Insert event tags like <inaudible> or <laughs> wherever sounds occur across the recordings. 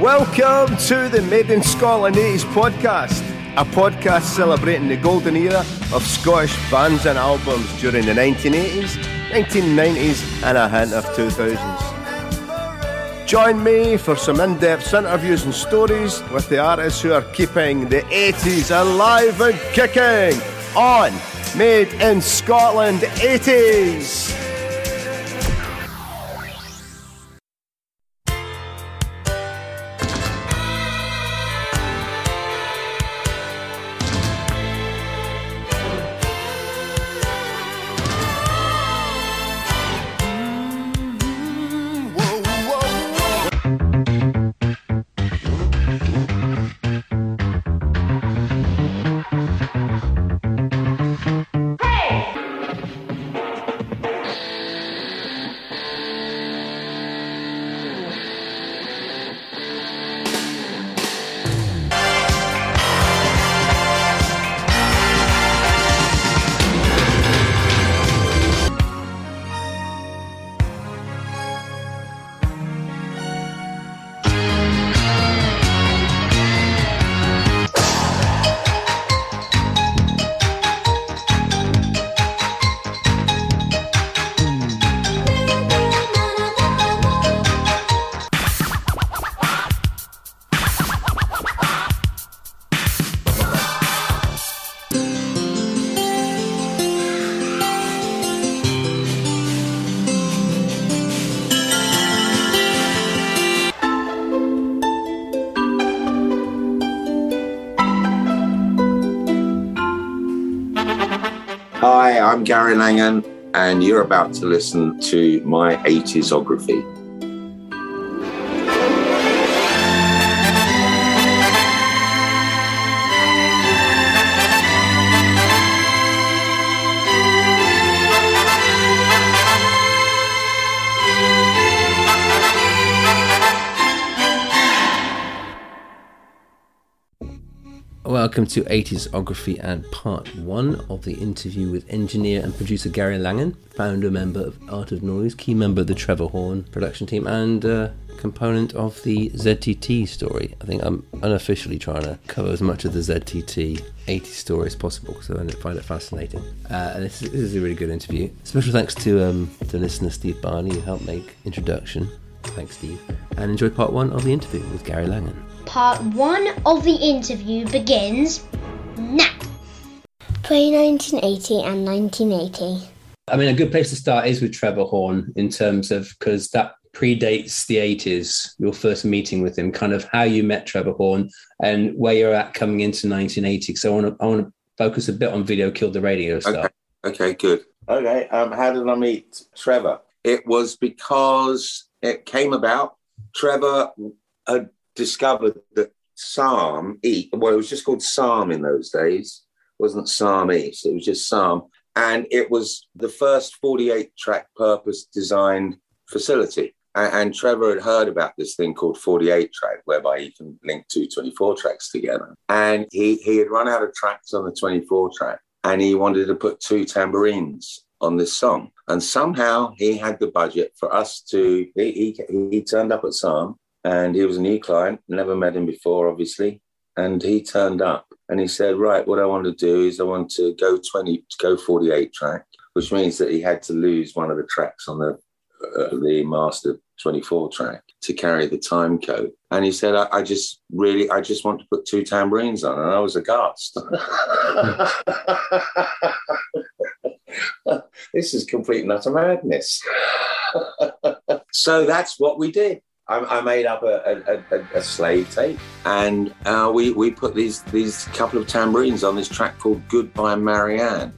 Welcome to the Made in Scotland 80s podcast, a podcast celebrating the golden era of Scottish bands and albums during the 1980s, 1990s, and a hint of 2000s. Join me for some in depth interviews and stories with the artists who are keeping the 80s alive and kicking on Made in Scotland 80s. Gary Langan, and you're about to listen to my 80sography. Welcome to 80sography and part one of the interview with engineer and producer Gary Langan, founder member of Art of Noise, key member of the Trevor Horn production team, and uh, component of the ZTT story. I think I'm unofficially trying to cover as much of the ZTT 80 story as possible because I find it fascinating. Uh, and this is, this is a really good interview. Special thanks to um, the listener Steve Barney who helped make introduction. Thanks, Steve. And enjoy part one of the interview with Gary Langan. Part one of the interview begins now. Pre 1980 and 1980. I mean, a good place to start is with Trevor Horn in terms of because that predates the 80s, your first meeting with him, kind of how you met Trevor Horn and where you're at coming into 1980. So I want to I want to focus a bit on Video Killed the Radio stuff. Okay, okay good. Okay, um, how did I meet Trevor? It was because it came about. Trevor had discovered that Sarm E, well, it was just called Sarm in those days. It wasn't Sarm East, it was just Sarm. And it was the first 48 track purpose designed facility. And, and, Trevor had heard about this thing called 48 track, whereby you can link two 24 tracks together. And he, he had run out of tracks on the 24 track and he wanted to put two tambourines on this song. And somehow he had the budget for us to, he, he, he turned up at Sarm and he was a new client, never met him before, obviously. And he turned up and he said, Right, what I want to do is I want to go 20, to go 48 track, which means that he had to lose one of the tracks on the, uh, the master 24 track to carry the time code. And he said, I, I, just really, I just want to put two tambourines on. And I was aghast. <laughs> this is complete and utter madness. <laughs> so that's what we did. I, made up a, a, a, a, slave tape, and uh, we we put these these couple of tambourines on this track called "Goodbye Marianne."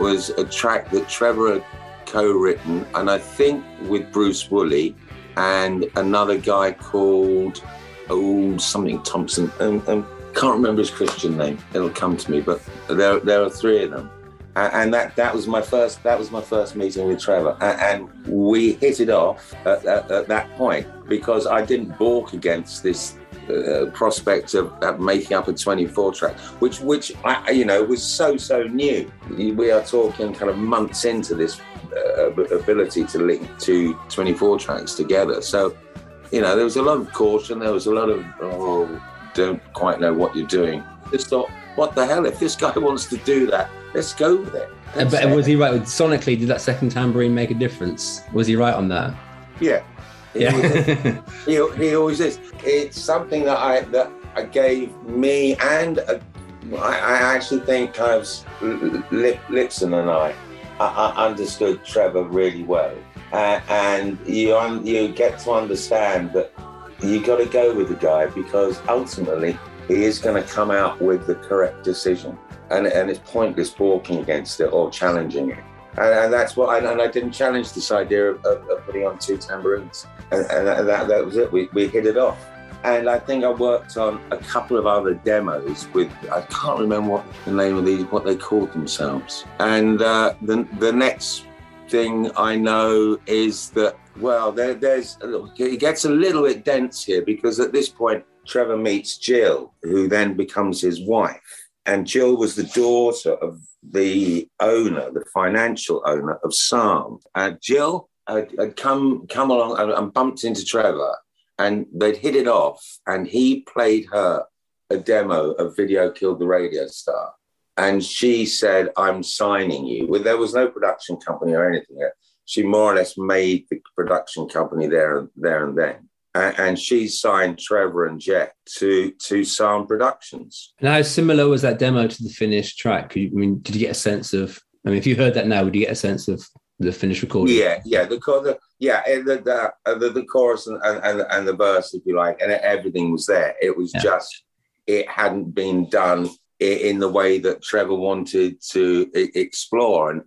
Was a track that Trevor had co-written, and I think with Bruce Woolley and another guy called oh something Thompson. Um, um, can't remember his Christian name. It'll come to me, but there there are three of them, and, that that was my first that was my first meeting with Trevor, and, and we hit it off at, at, at, that point because I didn't balk against this. Uh, prospect of, of, making up a 24 track, which, which I, you know, was so so new. We are talking kind of months into this uh, ability to link two 24 tracks together. So, you know, there was a lot of caution. There was a lot of, oh, don't quite know what you're doing. Just thought, what the hell? If this guy <laughs> wants to do that, let's go with it. Uh, but was he right? Sonically, did that second tambourine make a difference? Was he right on that? Yeah. He yeah. <laughs> he, he always is. It's something that I that I gave me and a, I, I actually think kind of Lip, Lipson and I I, understood Trevor really well, uh, and you you get to understand that you got to go with the guy because ultimately he is going to come out with the correct decision, and and it's pointless walking against it or challenging it. And, and that's what, I, and I didn't challenge this idea of, of, of putting on two tambourines, and, and that, that was it. We, we hit it off. And I think I worked on a couple of other demos with, I can't remember what the name of these, what they called themselves. And uh, the, the next thing I know is that, well, there, there's, it gets a little bit dense here because at this point, Trevor meets Jill, who then becomes his wife. And Jill was the daughter of the owner, the financial owner of Sarm. And Jill had, had come, come along and, and bumped into Trevor and they'd hit it off and he played her a demo of video killed the radio star and she said i'm signing you well, there was no production company or anything she more or less made the production company there, there and then and she signed Trevor and Jeff to to Sarm Productions. And how similar was that demo to the finished track? I mean, did you get a sense of? I mean, if you heard that now, would you get a sense of the finished recording? Yeah, yeah. The, the yeah, the the, uh, the, the chorus and, and and the verse, if you like, and everything was there. It was yeah. just it hadn't been done in the way that Trevor wanted to explore, and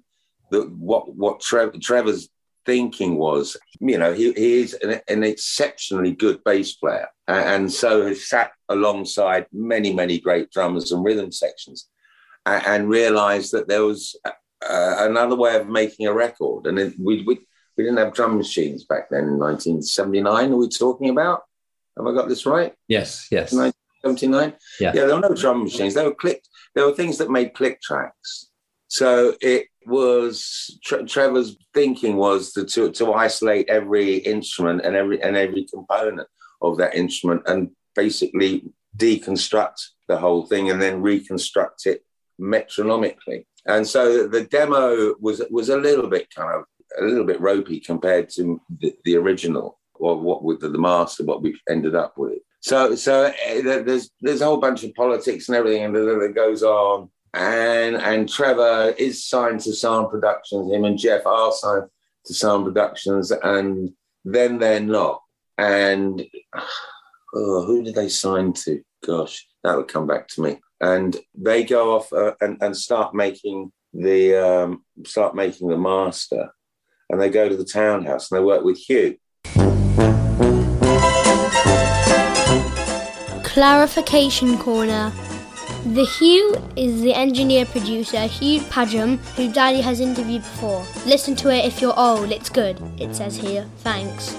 the, what what Trevor, Trevor's thinking was, you know, he, he is an, an, exceptionally good bass player, and so has sat alongside many many great drummers and rhythm sections, and, and realised that there was. Uh, another way of making a record, and it, we, we we didn't have drum machines back then in 1979. Are we talking about? Have I got this right? Yes, yes. 1979? Yeah. Yeah, there were no drum machines. There were click, there were things that made click tracks. So it was Tre- Trevor's thinking was to, to, to isolate every instrument and every and every component of that instrument and basically deconstruct the whole thing and then reconstruct it metronomically. And so the demo was was a little bit kind of a little bit ropey compared to the, the original or what with the, the master, what we ended up with. So, so eh, there's there's a whole bunch of politics and everything that goes on, and and Trevor is signed to Sarm Productions. Him and Jeff are signed to Sarm Productions, and then they're not. And <sighs> oh, who did they sign to? Gosh, that would come back to me. And they go off uh, and, and start making the um, start making the master and they go to the townhouse and they work with Hugh. Clarification Corner. The Hugh is the engineer producer Hugh Padgham, who Daddy has interviewed before. Listen to it if you're old, it's good, it says here. Thanks.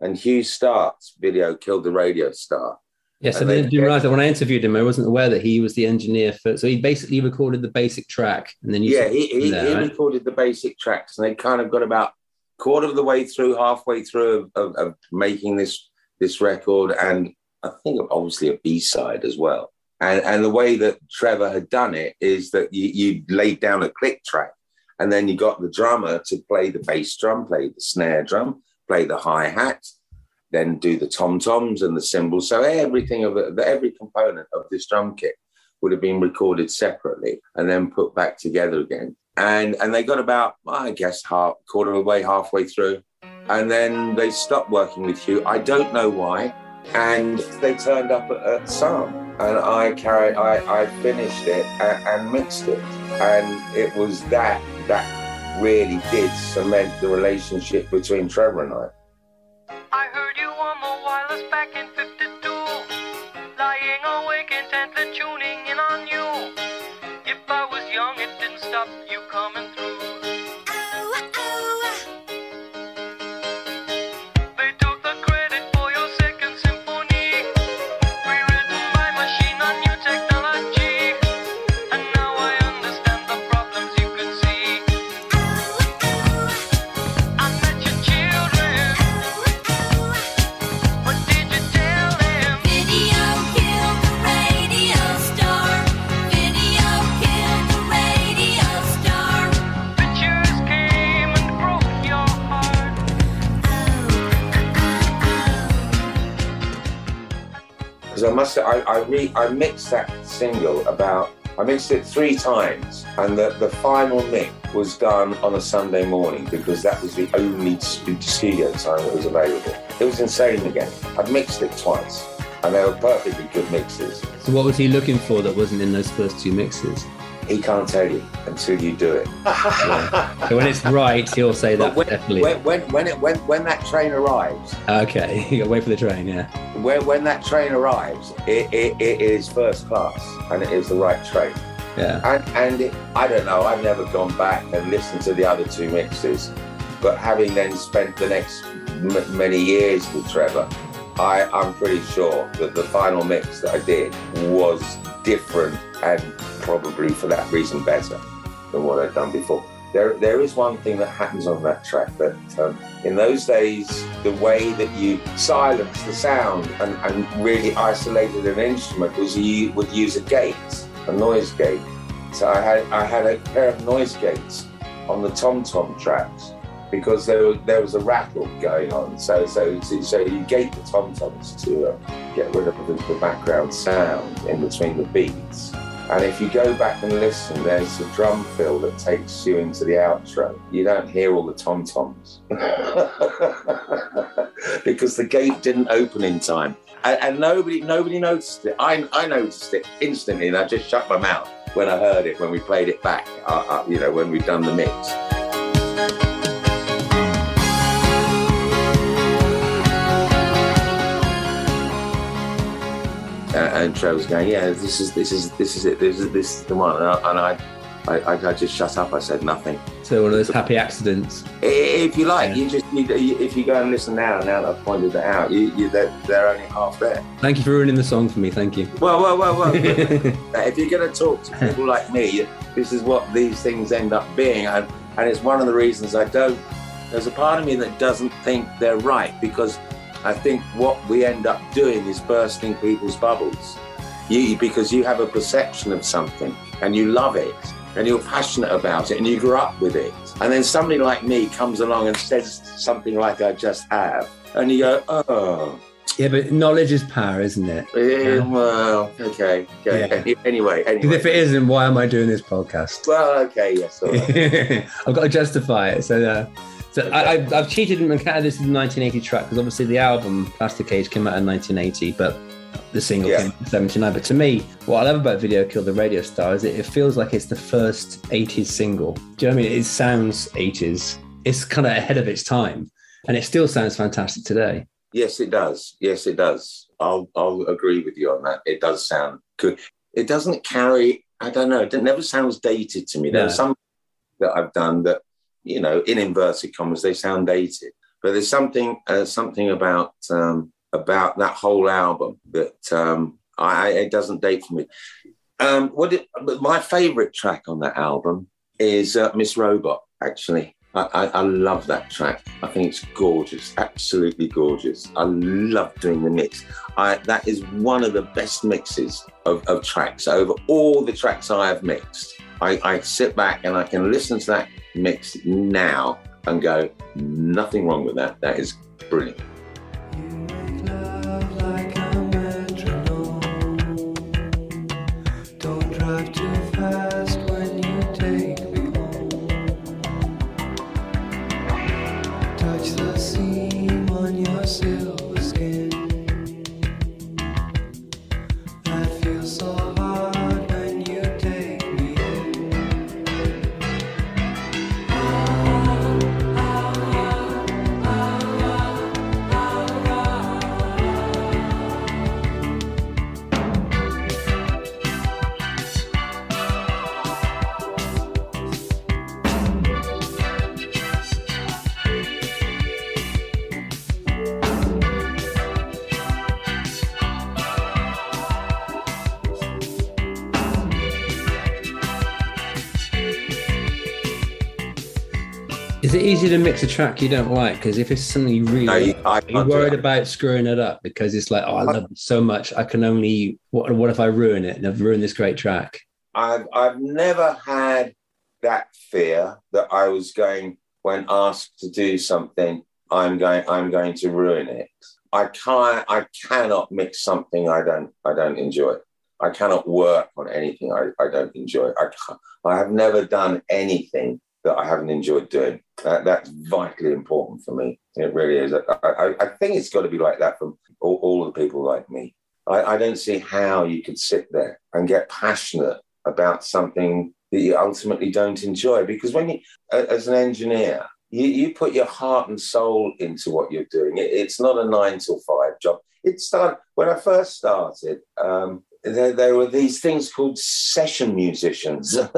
And Hugh starts video killed the radio star. Yes, and I didn't realize that when I interviewed him, I wasn't aware that he was the engineer for. So he basically recorded the basic track, and then you yeah, he, he, there, he right? recorded the basic tracks, and they kind of got about quarter of the way through, halfway through of, of, of making this this record, and I think obviously a B side as well. And and the way that Trevor had done it is that you you laid down a click track, and then you got the drummer to play the bass drum, play the snare drum, play the hi hat then do the tom toms and the cymbals. So everything of it, every component of this drum kit would have been recorded separately and then put back together again. And and they got about I guess half quarter of the way, halfway through, and then they stopped working with Hugh. I don't know why, and they turned up at, at Sarm. and I carried, I, I finished it and, and mixed it, and it was that that really did cement the relationship between Trevor and I. I heard you on the wireless back in 52. Lying awake intently tuning in on you. If I was young, it didn't stop Because I must, I, I, re, I mixed that single about, I mixed it three times, and the, the final mix was done on a Sunday morning because that was the only studio time that was available. It was insane again. I'd mixed it twice, and they were perfectly good mixes. So what was he looking for that wasn't in those first two mixes? He can't tell you until you do it. <laughs> So when it's right, he'll say that when, definitely. when, when, when, it, when, when that train arrives, Okay, <laughs> you gotta wait for the train, yeah. when, when that train arrives, it, it, it is first class and it is the right train. Yeah. And, and it, I don't know, I've never gone back and listened to the other two mixes, but having then spent the next m- many years with Trevor, I, I'm pretty sure that the final mix that I did was different and probably for that reason better than what I'd done before. There, there is one thing that happens on that track that um, in those days, the way that you silence the sound and, and really isolated an instrument was you would use a gate, a noise gate. So I had, I had a pair of noise gates on the tom tom tracks because there, was- there was a rattle going on. So, so, so, you gate the tom toms to uh, get rid of the, the background sound in between the beats. And if you go back and listen, there's a drum fill that takes you into the outro. You don't hear all the tom toms <laughs> because the gate didn't open in time, and, and nobody nobody noticed it. I, I noticed it instantly, and I just shut my mouth when I heard it when we played it back. Uh, uh, you know, when we'd done the mix. Uh, and Trey was going, yeah, this is this is this is it. This is this is the one. And I, and I, I, I just shut up. I said nothing. So one of those happy accidents. If you like, Yeah. you just you- if you go and listen now, now that I've pointed that out, you, you they're, they're only half there. Thank you for ruining the song for me, thank you. Well, well, well, well. <laughs> if you're going to talk to people like me, this is what these things end up being, and, and it's one of the reasons I don't. There's a part of me that doesn't think they're right because I think what we end up doing is bursting people's bubbles. You because you have a perception of something and you love it and you're passionate about it and you grew up with it, and then somebody like me comes along and says something like I just have, and you go, oh. Yeah, but knowledge is power, isn't it? Yeah, well, okay. okay. Yeah. <laughs> Anyway, Because anyway. if it isn't, why am I doing this podcast? well, okay, yes. all right. <laughs> I've got to justify it. So, uh, so I, I've, I've cheated and counted this as a 1980 track because obviously the album Plastic Age came out in 1980, but the single Yeah. came in 79. But to me, what I love about Video Kill the Radio Star is it, it feels like it's the first 80s single. Do you know what I mean? It sounds 80s. It's kind of ahead of its time, and it still sounds fantastic today. yes, it does. Yes, it does. I'll I'll agree with you on that. It does sound good. It doesn't carry. I don't know. It never sounds dated to me. There No. are some that I've done that, you know, in inverted commas, they sound dated. But there's something uh, something about um, about that whole album that um, I, it doesn't date for me. Um, what it, my favourite track on that album is uh, Miss Robot. Actually, I, I, I love that track. I think it's gorgeous, absolutely gorgeous. I love doing the mix. I, that is one of the best mixes of, of tracks over all the tracks I have mixed. I, I sit back and I can listen to that mix now and go, nothing wrong with that. That is brilliant. Easy to mix a track you don't like? Because if it's something you really No, you- like, I are you can't worried about screwing it up because it's like, oh, I love it so much. I can only what? What if I ruin it and I've ruined this great track? I've I've never had that fear that I was going when asked to do something. I'm going. I'm going to ruin it. I can't. I cannot mix something I don't. I don't enjoy. I cannot work on anything I, I don't enjoy. I I have never done anything that I haven't enjoyed doing. That, that's vitally important for me. It really is. I, I, I think it's got to be like that from all, all the people like me. I, I don't see how you could sit there and get passionate about something that you ultimately don't enjoy. Because when you, as an engineer, you, you put your heart and soul into what you're doing. It, it's not a nine till five job. It started when I first started. Um, there, there were these things called session musicians, <laughs> <laughs>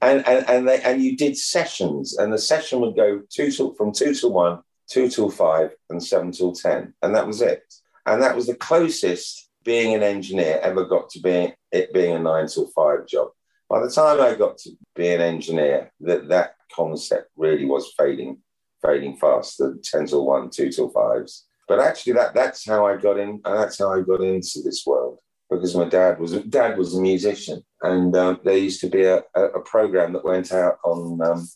and and and, they, and you did sessions, and the session would go two till from two till one, two till five, and seven till ten, and that was it. And that was the closest being an engineer ever got to being it being a nine till five job. By the time I got to be an engineer, that that concept really was fading, fading fast. The ten till one, two till fives. But actually, that that's how I got in, and that's how I got into this world because my dad was dad was a musician, and um, there used to be a, a, a program that went out on um,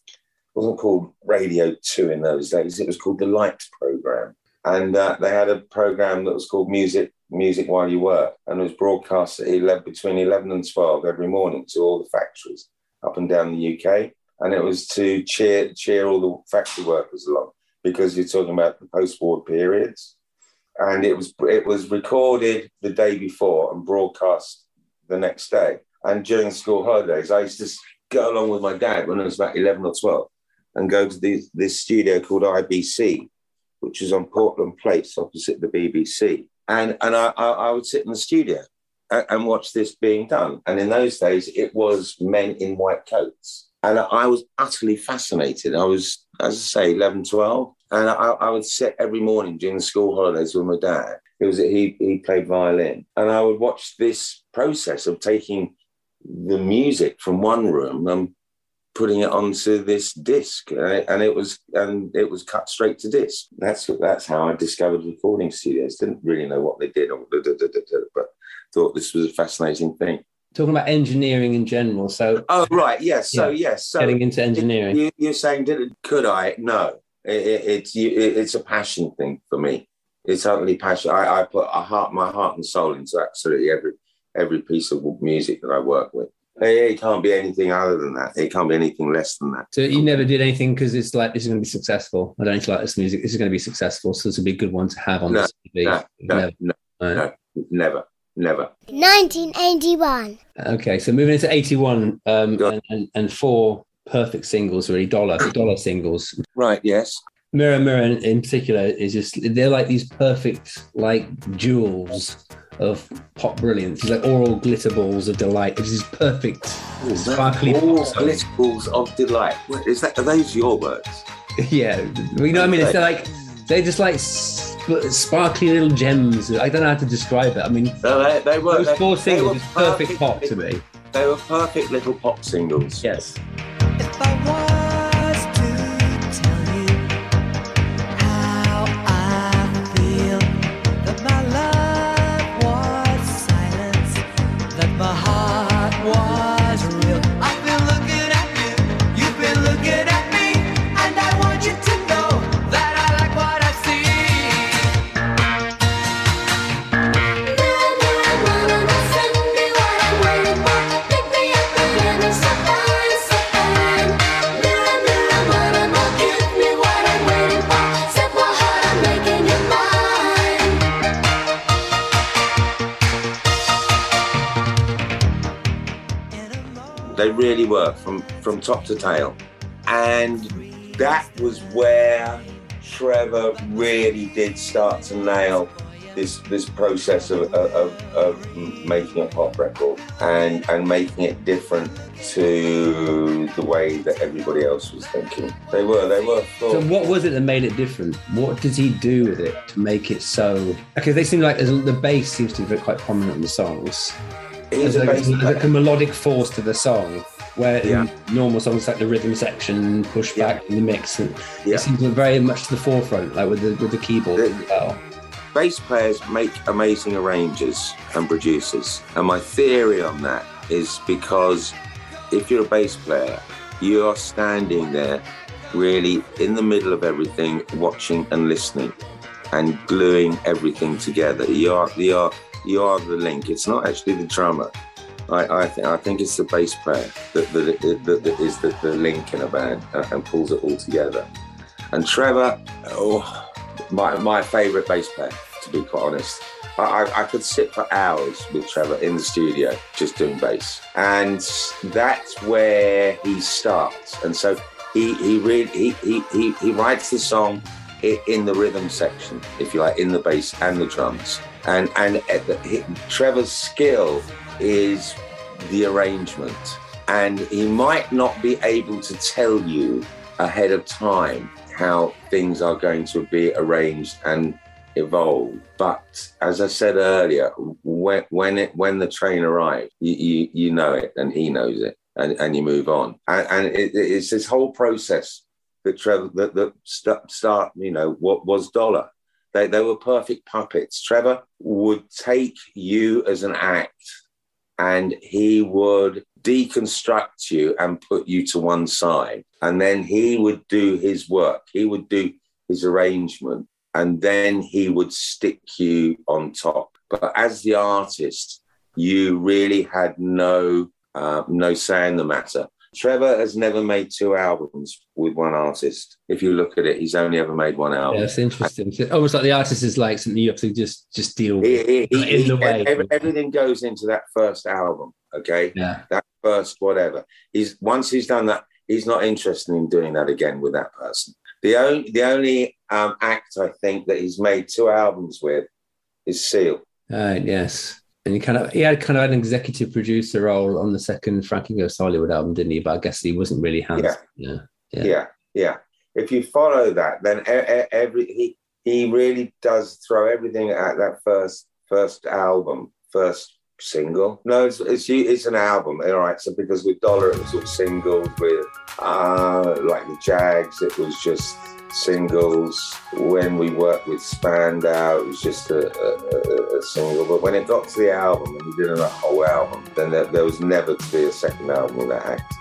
wasn't called Radio Two in those days. It was called the Light Program, and uh, they had a program that was called Music Music While You Work, and it was broadcast at 11, between eleven and twelve every morning to all the factories up and down the UK, and it was to cheer cheer all the factory workers along because you're talking about the post-war periods, and it was it was recorded the day before and broadcast the next day. And during school holidays, I used to go along with my dad when I was about eleven or twelve, and go to this this studio called IBC, which is on Portland Place opposite the BBC. And and I I, I would sit in the studio and, and watch this being done. And in those days, it was men in white coats. And I was utterly fascinated. I was, as I say, 11, 12. And I, I would sit every morning during the school holidays with my dad. It was he, he played violin. And I would watch this process of taking the music from one room and putting it onto this disc. And it, was and it was cut straight to disc. That's that's how I discovered recording studios. Didn't really know what they did, or but thought this was a fascinating thing. Talking about engineering in general, so Oh right, yes. So yes, so getting into engineering. You, you're saying, did it, could I? No, it, it, it's it, it's a passion thing for me. It's utterly passion. I, I put a heart, my heart and soul into absolutely every every piece of music that I work with. It, it can't be anything other than that. It can't be anything less than that. So you never did anything because it's like this is going to be successful. I don't like this music. This is going to be successful, so this would be a good one to have on No, the CV. No, no, no, no, never, never. 1981. Okay, so moving into eighty-one, um, and, and, and four perfect singles, really dollar <clears throat> dollar singles. Right? Yes. Mirror Mirror in, in particular is just they're like these perfect like jewels of pop brilliance. These like aural glitter balls of delight. It's just perfect, sparkly. All pop songs. glitters of delight. Wait, Is that? Are those your words? <laughs> Yeah, you know what I mean. It's they're like they're just like sparkly little gems. I don't know how to describe it. I mean, No, they, they were. those they- four they were singles is perfect pop to me. They were perfect little pop singles. Yes. From top to tail, and that was where Trevor really did start to nail this this process of, of, of making a pop record and and making it different to the way that everybody else was thinking. They were they were So what was it that made it different? What did he do with it to make it so? Because they seem like the bass seems to be quite prominent in the songs. There's a like, there's like a melodic force to the song. Where Yeah. in normal songs like the rhythm section push Yeah. back in the mix, and Yeah. it seems to be very much to the forefront, like with the with the keyboard The- as well. bass players make amazing arrangers and producers. And my theory on that is because if you're a bass player, you are standing there really in the middle of everything, watching and listening and gluing everything together. You are, you are, you are the link. It's not actually the drummer. I, I think I think it's the bass player that, that, that, that is the, the link in a band and, and pulls it all together. And Trevor, oh, my my favourite bass player, to be quite honest. I, I, I could sit for hours with Trevor in the studio just doing bass, and that's where he starts. And so he he really he he he, he writes the song in the rhythm section, if you like, in the bass and the drums. And and uh, he, Trevor's skill is the arrangement, and he might not be able to tell you ahead of time how things are going to be arranged and evolve. But as I said earlier, when when it when the train arrives, you you, you know it, and he knows it, and, and you move on. And, and it, it's this whole process that Trevor that, that start you know what was Dollar. They they were perfect puppets. Trevor would take you as an act, and he would deconstruct you and put you to one side. And then he would do his work. He would do his arrangement, and then he would stick you on top. But as the artist, you really had no uh, no say in the matter. Trevor has never made two albums with one artist. If you look at it, he's only ever made one Yeah, album. it's interesting. It's almost like the artist is like something you have to just just deal with. he- he- in he- the way. everything goes into that first album. Okay, Yeah, that first whatever. He's once he's done that, he's not interested in doing that again with that person. The only the only um, act I think that he's made two albums with is Seal. uh, yes. And he kind of he had kind of an executive producer role on the second Frankie Goes Hollywood album, didn't he? But I guess he wasn't really hands. Yeah. Yeah. Yeah. Yeah. yeah, If you follow that, then every he he really does throw everything at that first first album, first single. No, it's it's, it's an album. All right. So because with Dollar it was all singles. With uh, like the Jags, it was just singles. When we worked with Spandau, it was just a, a, a, single. But when it got to the album and we did a whole album, then there, there was never to be a second album with that act.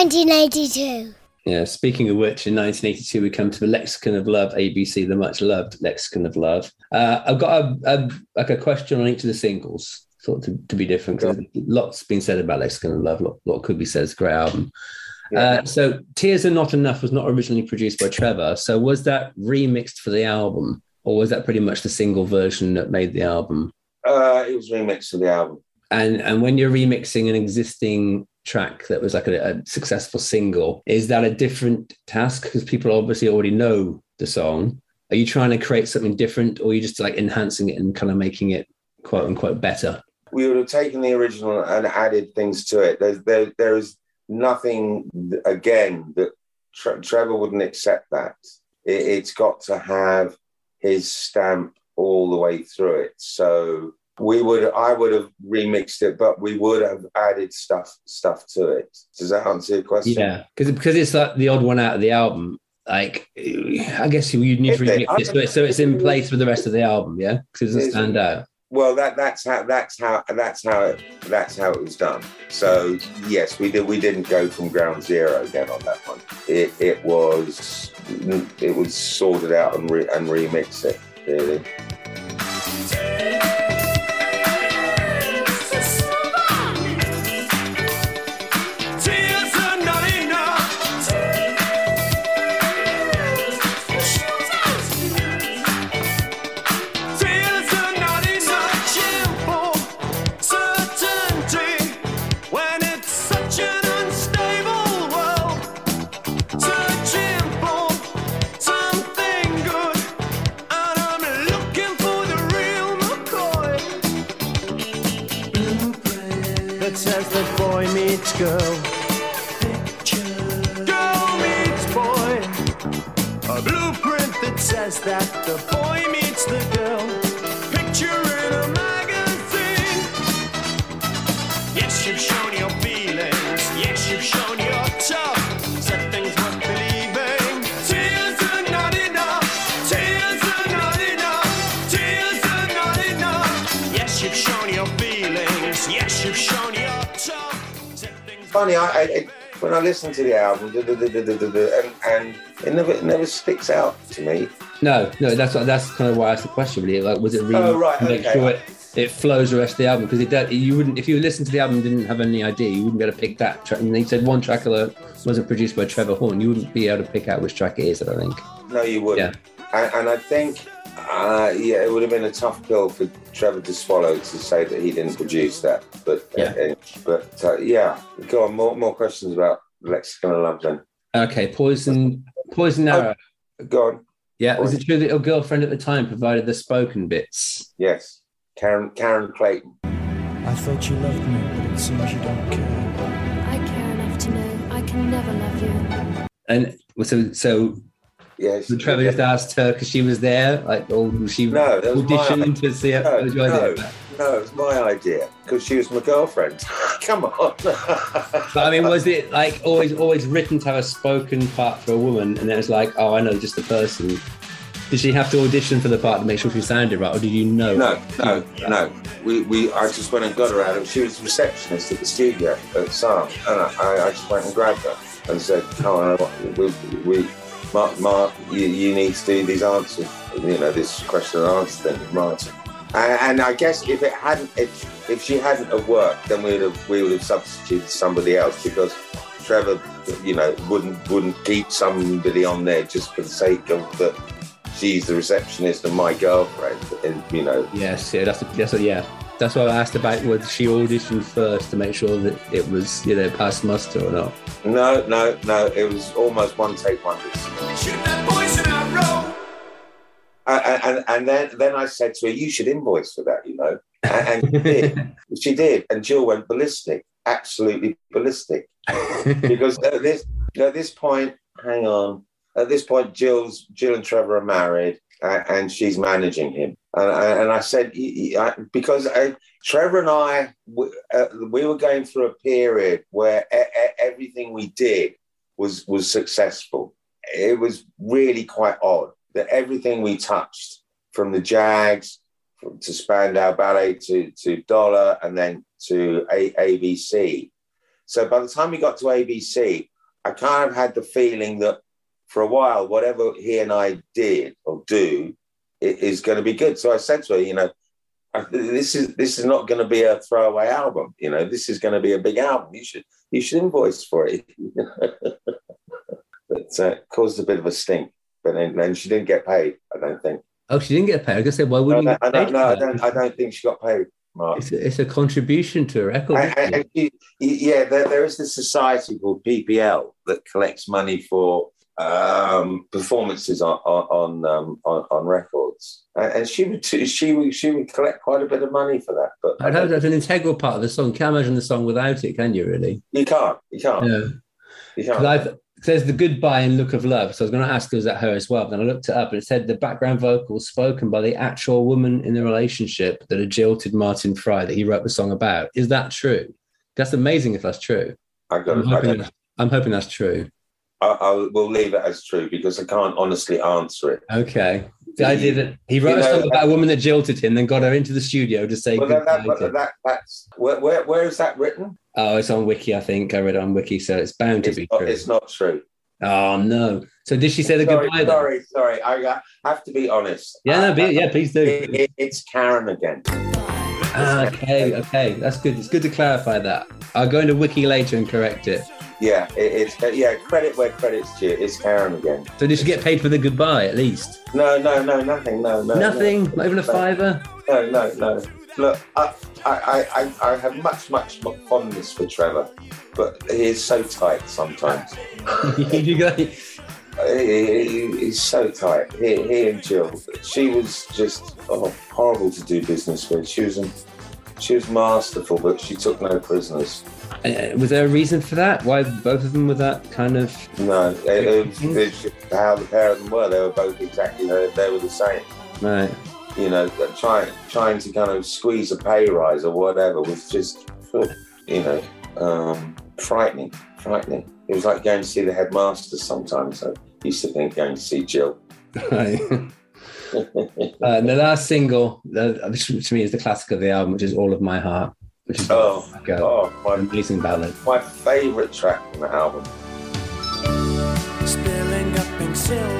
Nineteen eighty-two. Yeah, speaking of which, in 1982, we come to the Lexicon of Love, ABC, the much loved Lexicon of Love. Uh, I've got a, a like a question on each of the singles, thought to, to be different. 'cause Lots been said about Lexicon of Love. Lot, lot could be said. It's a great album. Uh, so, Tears Are Not Enough was not originally produced by Trevor. So, was that remixed for the album, or was that pretty much the single version that made the album? Uh, it was remixed for the album. And and when you're remixing an existing track that was like a, a successful single, is that a different task? Because people obviously already know the song. Are you trying to create something different, or are you just like enhancing it and kind of making it quote unquote better? we would have taken the original and added things to it. There's, there, there is nothing, again, that Tre- Trevor wouldn't accept that. It, it's got to have his stamp all the way through it. So we would, I would have remixed it, but we would have added stuff, stuff to it. Does that answer your question? Yeah, because because it's like the odd one out of the album. Like, I guess you need to it? remix it so, it so it's in place with the rest of the album. Yeah, because it doesn't stand out. Well, that that's how that's how that's how it that's how it was done. So yes, we did we didn't go from ground zero again on that one. It it was it was sorted out and re, and remix it really. Listen to the album, and, and it never it never sticks out to me. No, no, that's that's kind of why I asked the question. Really, like, was it really Oh, right, make okay. sure it, it flows the rest of the album? Because it does, you wouldn't if you listened to the album and didn't have any idea, you wouldn't be able to pick that track. And he said one track alone wasn't produced by Trevor Horn. You wouldn't be able to pick out which track it is. I think. No, you wouldn't. And, and I think, uh, yeah, it would have been a tough pill for Trevor to swallow to say that he didn't produce that. But Yeah. uh, but uh, yeah, go on. More more questions about Lexicon of Love then. Okay, Poison, Poison oh, Arrow. Go on. Yeah, was it true that your girlfriend at the time provided the spoken bits? Yes, Karen Karen Clayton. I thought you loved me, but it seems you don't care. I care enough to know I can never love you. And so, so Yes. so Trevor just asked her because she was there, like, or she No, that my auditioned to see it? No, was your no, idea. No, it was my idea because she was my girlfriend. <laughs> Come on. <laughs> But I mean, was it like always, always written to have a spoken part for a woman, and then it's like, oh, I know just the person. Did she have to audition for the part to make sure she sounded right, or did you know? No, no, no. We, we, I just went and got her out. of She was receptionist at the studio at Sarm, and I, I just went and grabbed her and said, "Come on, we, we, Mark, Mark, you, you need to do these answers. You know, this question and answer thing, Martin." And, and I guess if it hadn't, if if she hadn't have worked, then we would have we would have substituted somebody else because Trevor, you know, wouldn't wouldn't keep somebody on there just for the sake of the. She's the receptionist and my girlfriend, and you know, Yes, yeah, that's that's yeah. That's why I asked about whether she auditioned first to make sure that it was you know past muster or not. No, no, no. It was almost one take wonders. And, and, then, then I said to her, "You should invoice for that," you know. And, and she did. <laughs> She did. And Jill went ballistic, absolutely ballistic, because at this at this point, hang on. At this point, Jill's Jill and Trevor are married, uh, and she's managing him. And, I- and I said, y- y- I- because I, Trevor and I, w- uh, we were going through a period where e- everything we did was was successful. It was really quite odd that everything we touched, from the Jags to Spandau Ballet to to Dollar, and then to a- ABC. So by the time we got to ABC, I kind of had the feeling that for a while, whatever he and I did or do i- is going to be good. So I said to her, you know, this is this is not going to be a throwaway album. You know, this is going to be a big album. You should you should invoice for it. <laughs> but uh, it caused a bit of a stink. But then, then she didn't get paid. I don't think. Oh, she didn't get paid. I was gonna say, why wouldn't no, I don't, no, I don't. I don't think she got paid. Mark. It's a, it's a contribution to a record. And- isn't and- it? and you- yeah, there, there is this society called PPL that collects money for um, performances on on on, um, on on records, and, she would she would she would collect quite a bit of money for that. But I'd hope that's an integral part of the song. Can't imagine the song without it, can you? Really? you can't, you can't, Yeah. you can't. I've there's the goodbye and look of love. So I was going to ask, was that her as well? But then I looked it up and it said the background vocals spoken by the actual woman in the relationship that had jilted Martin Fry that he wrote the song about. Is that true? That's amazing if that's true. I got I'm hoping, I'm hoping that's true. I, I will leave it as true because I can't honestly answer it. Okay. The idea that he wrote You a song about a woman that jilted him, then got her into the studio to say Well, that, that, that, that's where, where, where is that written? Oh, it's on Wiki, I think. I read it on Wiki, so it's bound to It's be not, true. it's not true. Oh no! So did she say the sorry, goodbye? then? sorry, sorry. I have to be honest. Yeah, no, be, yeah, please do. It, it, it's Karen again. Ah, okay, okay, that's good. It's good to clarify that. I'll go into Wiki later and correct it. Yeah, it, it's yeah. Credit where credit's due. It's Karen again. So did she get paid for the goodbye at least? No, no, no, nothing. No, no, Nothing, not even a fiver. No, no, no. Look, I, I, I, I have much, much fondness for Trevor, but he is so tight sometimes. <laughs> you go, He, he- he's so tight. He, he and Jill, she was just oh, horrible to do business with. She was She was masterful, but she took no prisoners. Uh, was there a reason for that? Why both of them were that kind of? No, it, it just how the pair of them were. They were both exactly, they, they were the same. Right. You know, trying trying to kind of squeeze a pay rise or whatever was just, <laughs> you know, um, frightening, frightening. It was like going to see the headmaster sometimes. I used to think going to see Jill. Right. <laughs> uh, and the last single, uh, which to me is the classic of the album, which is "All of My Heart," which is Oh, like a- oh, my amazing ballad. My favourite track on the album. Spilling up pink silk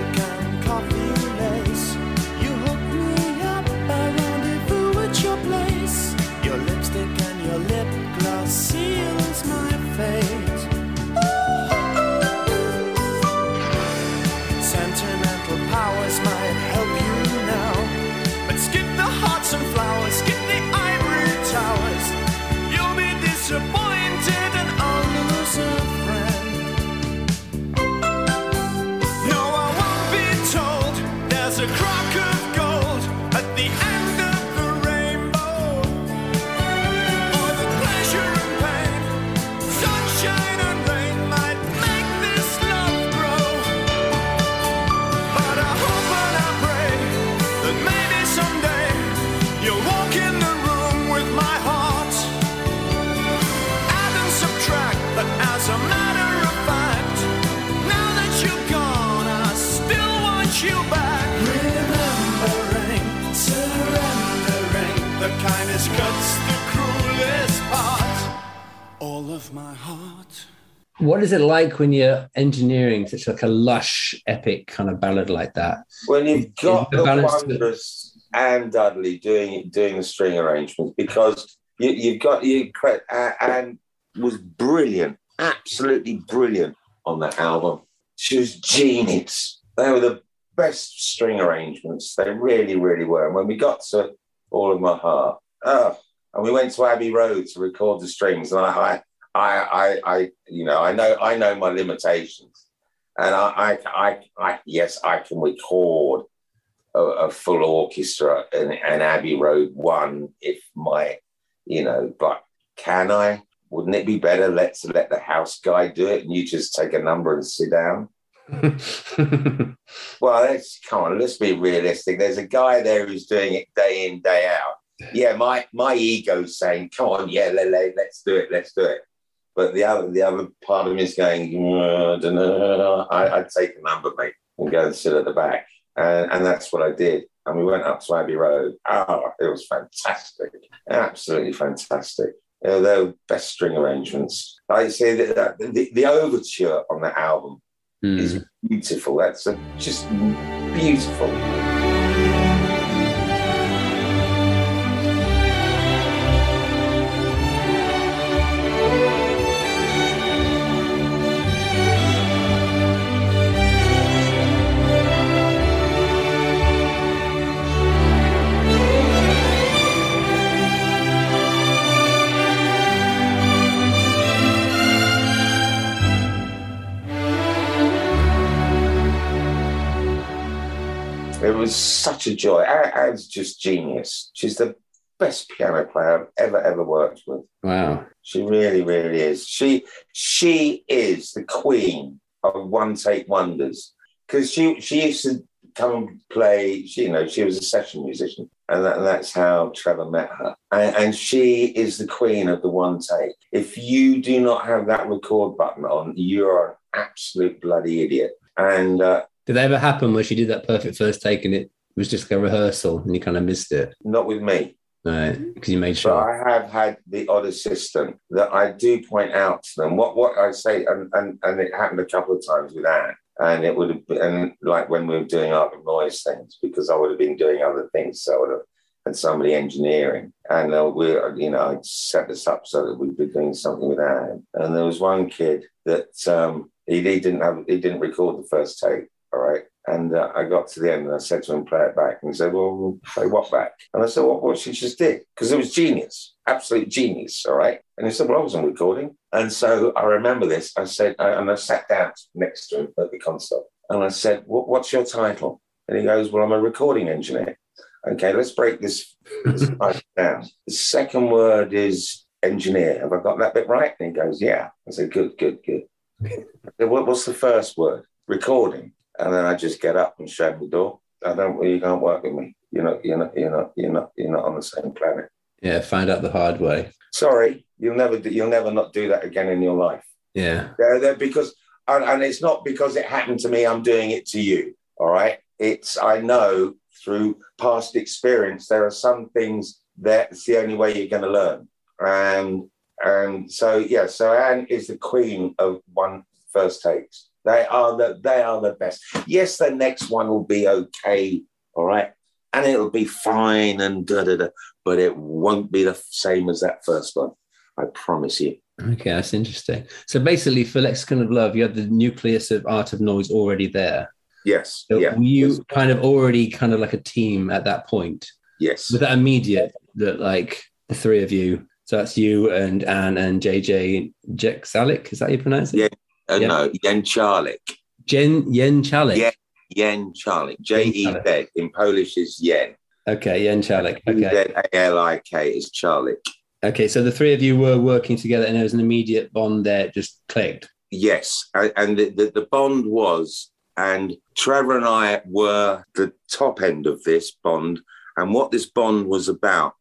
All of my heart. What is it like when you're engineering such like a lush, epic kind of ballad like that? When you've got the the balance to- wondrous Anne Dudley doing doing the string arrangements because you, you've got you cre- uh, Anne was brilliant, absolutely brilliant on that album. She was genius. They were the best string arrangements. They really, really were. And when we got to All of My Heart, oh, and we went to Abbey Road to record the strings, and I, I, I, I, I you know, I know, I know my limitations, and I, I, I, I yes, I can record a, a full orchestra and, an Abbey Road one if my, you know, but can I? Wouldn't it be better let's let the house guy do it and you just take a number and sit down? <laughs> Well, let's come on, let's be realistic. There's a guy there who's doing it day in, day out. Yeah, my my ego's saying, come on, yeah, let, let, let's do it, let's do it. But the other the other part of me is going, "Mm, I don't know. I, I'd take a number, mate, and go and sit at the back. And, and that's what I did. And we went up to Abbey Road. Oh, it was fantastic. Absolutely fantastic. You know, they were best string arrangements. Like you say, the, the, the overture on the album Hmm. is beautiful. That's a, just beautiful. Was such a joy. Anne's just genius. She's the best piano player I've ever, ever worked with. Wow. She really, really is. She she is the queen of one take wonders because she she used to come and play. She, you know, she was a session musician, and, that, and that's how Trevor met her. And, and she is the queen of the one take. If you do not have that record button on, you're an absolute bloody idiot. And uh, Did that ever happen where she did that perfect first take and it was just like a rehearsal and you kind of missed it? not with me. Right. Because you made But sure. I have had the odd assistant that I do point out to them what what I say, and and, and it happened a couple of times with Anne, and it would have been and like when we were doing art of noise things because I would have been doing other things, so I would have had somebody engineering, and uh, we you know I set this up so that we'd be doing something with Anne, and there was one kid that um, he, he didn't have he didn't record the first take, all right. And uh, I got to the end and I said to him, play it back. And he said, well, we'll play what back? And I said, well, what she just did. Because it was genius, absolute genius. All right. And he said, well, I wasn't recording. And so I remember this. I said, I, and I sat down next to him at the console. And I said, what, what's your title? And he goes, well, I'm a recording engineer. Okay, let's break this, this <laughs> down. The second word is engineer. Have I got that bit right? And he goes, yeah. I said, good, good, good. Said, what, what's the first word? Recording. And then I just get up and shut the door. I don't. You can't work with me. You're not. You're not. You're not. You're not. You're not on the same planet. Yeah, find out the hard way. Sorry, you'll never. do- You'll never not do that again in your life. Yeah. They're, they're because, and, and it's not because it happened to me. I'm doing it to you. All right. It's. I know through past experience there are some things that's the only way you're going to learn. And and so yeah. So Anne is the queen of one first takes. They are the. They are the best. Yes, the next one will be okay. All right. And it'll be fine and da da da, but it won't be the same as that first one. I promise you. Okay, that's interesting. So basically, for Lexicon of Love, you had the nucleus of Art of Noise already there. Yes. So yeah. were you kind of already kind of like a team at that point? Yes. with that immediate that like the three of you so that's you and Anne and JJ Jeczalik is that you pronounce it Yeah. Uh, Yeah. No, Yen Charlik. Jen Yen Chalik Yeah. Yen Charlik. J E Z in Polish is Yen. okay Yen Chalik E okay A L I K is Charlik. okay so the three of you were working together and there was an immediate bond there just clicked Yes. And and the, the, the bond was, and Trevor and I were the top end of this bond. And what this bond was about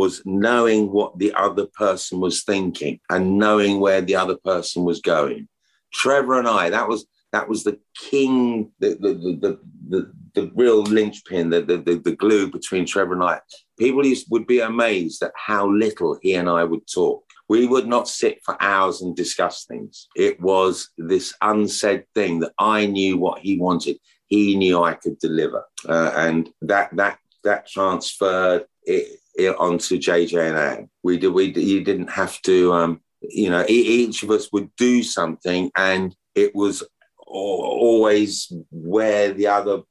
was knowing what the other person was thinking and knowing where the other person was going. Trevor and I, that was that was the king, the the the the, the, real linchpin, the, the the the glue between Trevor and I. People used, would be amazed at how little he and I would talk. We would not sit for hours and discuss things. It was this unsaid thing that I knew what he wanted. He knew I could deliver, uh, and that that that transferred it, it onto JJ and Anne. We did. We you didn't have to. Um, you know, each of us would do something, and it was always where the other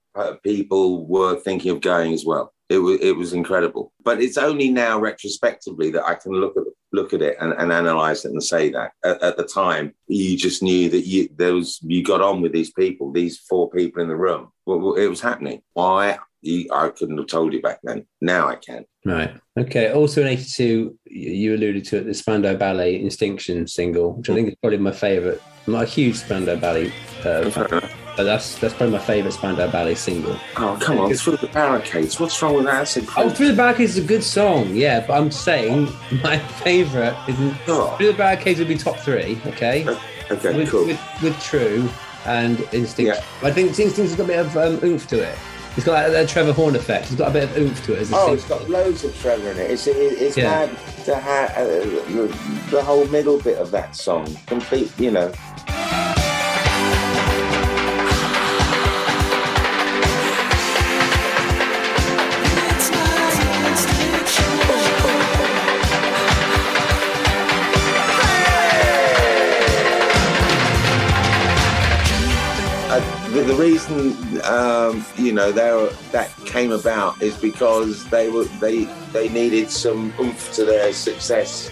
people were thinking of going as well. It was it was incredible, but it's only now retrospectively that I can look at look at it and, and analyze it and say that at, at the time you just knew that you there was you got on with these people, these four people in the room. Well, it was happening. Why? I couldn't have told you back then. Now I can. Right okay also in 82 you you alluded to it the Spandau Ballet Instinction single which I think is probably my favorite I'm not a huge Spandau Ballet uh, fan, but that's that's probably my favorite Spandau Ballet single Oh come on, through the barricades. What's wrong with that? That's Oh. Through the Barricades is a good song, yeah, but I'm saying <laughs> my favourite is Oh, Through the Barricades would be top three, okay? okay, with, cool. with, with True and Instinct. Yeah. I think Instinct has got a bit of um, oomph to it. It's got that, Trevor Horn effect. It's got a bit of oomph to it as Oh, single. it's got loads of Trevor in it. It's it, it's Yeah. mad to have uh, the, the whole middle bit of that song complete. You know, the, reason um, you know were, that came about is because they were they they needed some oomph to their success,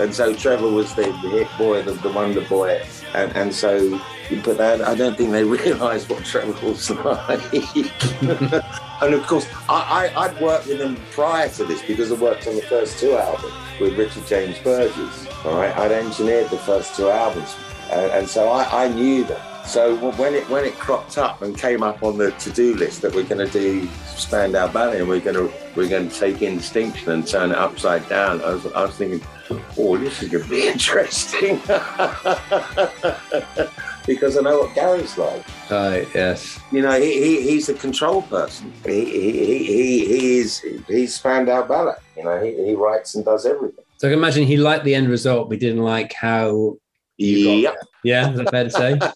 and so Trevor was the, the hit boy, the, the wonder boy, and, and so. But they, I don't think they <laughs> realised what Trevor was <laughs> like. <laughs> and of course, I, I, I'd worked with them prior to this because I worked on the first two albums with Richard James Burgess. All right, I'd engineered the first two albums, and, and so I, I knew them. So when it when it cropped up and came up on the to-do list that we're going to do stand Spandau Ballet and we're going to we're going to take Instinction and turn it upside down, I was, I was thinking, oh, this is going to be <laughs> interesting <laughs> because I know what Gary's like. Right, yes. You know, he, he he's the control person. He he he, he, is he's Spandau Ballet. You know, he, he writes and does everything. So I can imagine he liked the end result, but didn't like how. You got Yep. Yeah, is that fair to say? <laughs>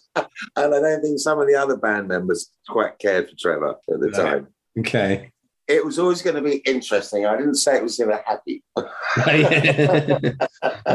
And I don't think some of the other band members quite cared for Trevor at the Right. time. Okay. It was always going to be interesting. I didn't say it was going to happy.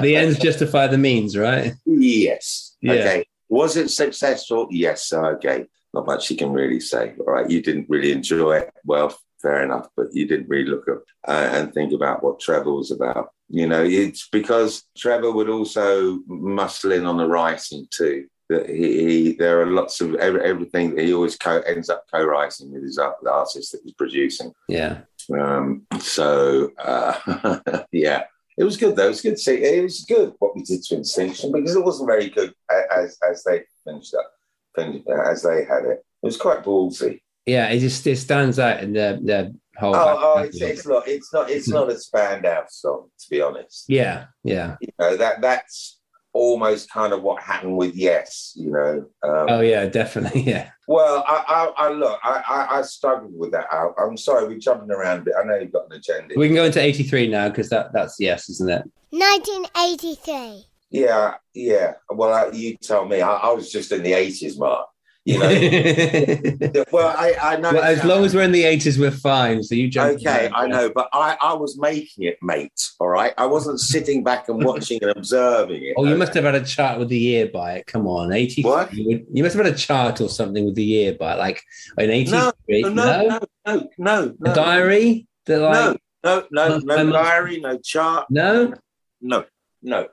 the ends justify the means, right? yes. Yeah. Okay. Was it successful? Yes. Okay. Not much you can really say. All right. You didn't really enjoy it. Well, fair enough. But you didn't really look up uh, and think about what Trevor was about. You know, it's because Trevor would also muscle in on the writing too. That he, he there are lots of every, everything that he always co- ends up co-writing with his the artist that he's producing. Yeah. Um, so uh, <laughs> yeah, it was good though. It was good to see. It was good what we did to Instinction because it wasn't very good as as they finished up, finished, as they had it. It was quite ballsy. Yeah, it just it stands out in the the whole. Oh, oh it's, it's not. It's not. It's not a Spandau song, to be honest. yeah, yeah. You know that that's almost kind of what happened with Yes. You know. Um, Oh yeah, definitely. <laughs> Yeah. Well, I, I, I look. I, I, I struggled with that. I, I'm sorry, we're jumping around a bit. I know you've got an agenda. We can go into eighty three now because that that's yes, isn't it? 1983. Yeah, yeah. Well, uh, you tell me. I, I was just in the 80s, Mark. You know. <laughs> well, I, I know. well, as long as we're in the eighties, we're fine. So you jump. Okay, I know, but I, I was making it, mate. All right, I wasn't sitting back and watching and observing it. Oh, you okay? must have had a chart with the year by it. Come on, eighty. What? You, must have had a chart or something with the year by it, like in eighty No, three. no, no, no, no, no, a diary. That like no, no, no, no diary, no chart, no. no, no.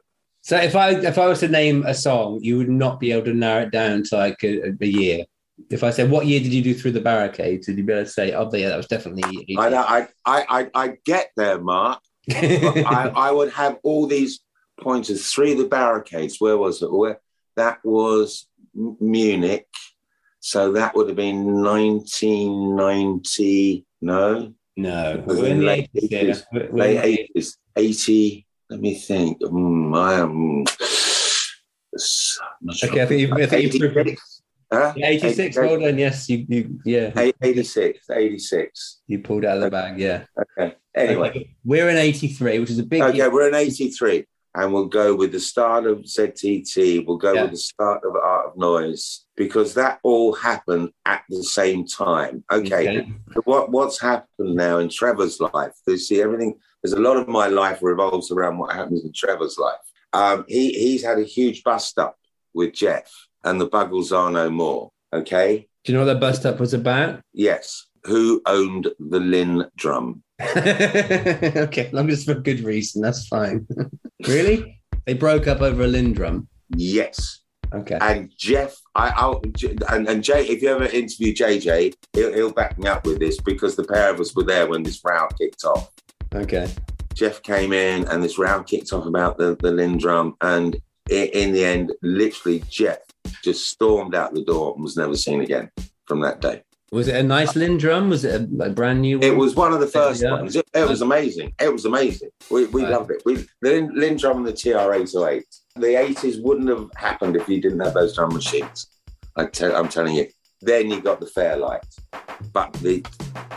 So if I if I was to name a song, you would not be able to narrow it down to like a, a year. If I said, "What year did you do through the barricades?" Would you be able to say, "Oh, yeah, that was definitely." I, know, I, I, I, get there, Mark. I, <laughs> I would have all these pointers through the barricades. Where was it? Where that was Munich. So that would have been 1990. No, no, we're in late 80s, yeah. We're- we're late 80s. 80. Let me think. Mm, I am. not sure. Okay, I think you- I think you- 86. Huh? Yeah, 86, well done. Yes, you, you yeah, 86. 86. you pulled out of the bag. Yeah. Okay. Anyway. Okay, we're in 83, which is a big. Okay, year. we're in 83, and we'll go with the start of ZTT. We'll go Yeah. with the start of Art of Noise because that all happened at the same time. Okay, Okay. so what what's happened now in Trevor's life? Do you see, everything. There's a lot of my life revolves around what happens in Trevor's life. Um, he he's had a huge bust up with Jeff, and the Buggles are no more. Okay, Do you know what that bust up was about? yes. Who owned the Lynn drum? <laughs> okay, long as for good reason, that's fine. <laughs> really? They broke up over a LinnDrum. Yes. Okay. And Jeff, I, I'll, and, and Jay, if you ever interview JJ, he'll, he'll back me up with this because the pair of us were there when this row kicked off. Okay. Jeff came in and this row kicked off about the, the LinnDrum. And in the end, literally, Jeff just stormed out the door and was never seen again from that day. Was it a nice LinnDrum? Was it a, a brand new one? It was one of the first Yeah. ones. It, it was amazing. It was amazing. We, we Right. loved it. We, the LinnDrum and the TR-808. The 80s wouldn't have happened if you didn't have those drum machines. I tell, I'm telling you. Then you got the Fairlight. But the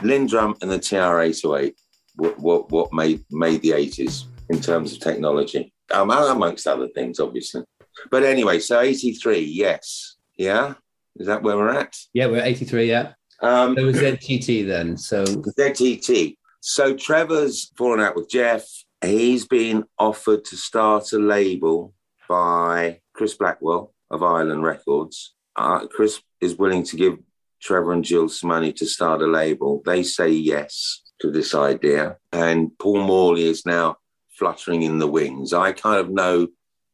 LinnDrum and the TR-808 were what, what made, made the 80s in terms of technology, um, amongst other things, obviously. But anyway, so 83, yes. Yeah? Is that where we're at? Yeah, we're 83, yeah. Um, There was ZTT then. So, ZTT. So Trevor's fallen out with Jeff. He's been offered to start a label by Chris Blackwell of Island Records. Uh, Chris is willing to give Trevor and Jill some money to start a label. They say yes to this idea. And Paul Morley is now fluttering in the wings. I kind of know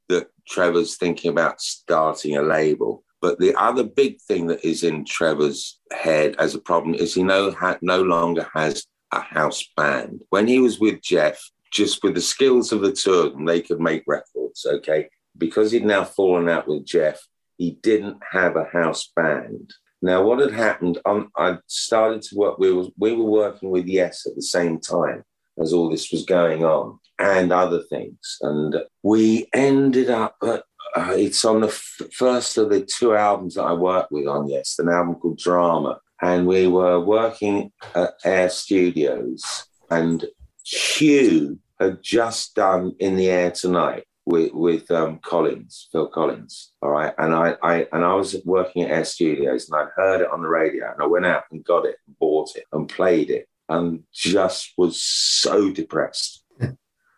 that Trevor's thinking about starting a label. But the other big thing that is in Trevor's head as a problem is he no, ha, no longer has a house band. When he was with Jeff, just with the skills of the two of them, they could make records, okay? Because he'd now fallen out with Jeff, he didn't have a house band. Now, what had happened, um, I started to work, we were, we were working with Yes at the same time as all this was going on and other things. And we ended up uh, it's on the f- first of the two albums that I worked with on Yes, an album called Drama. And we were working at Air Studios, and Hugh had just done In the Air Tonight with, with um, Collins, Phil Collins. All right. And I, I and I was working at Air Studios and I'd heard it on the radio and I went out and got it and bought it and played it and just was so depressed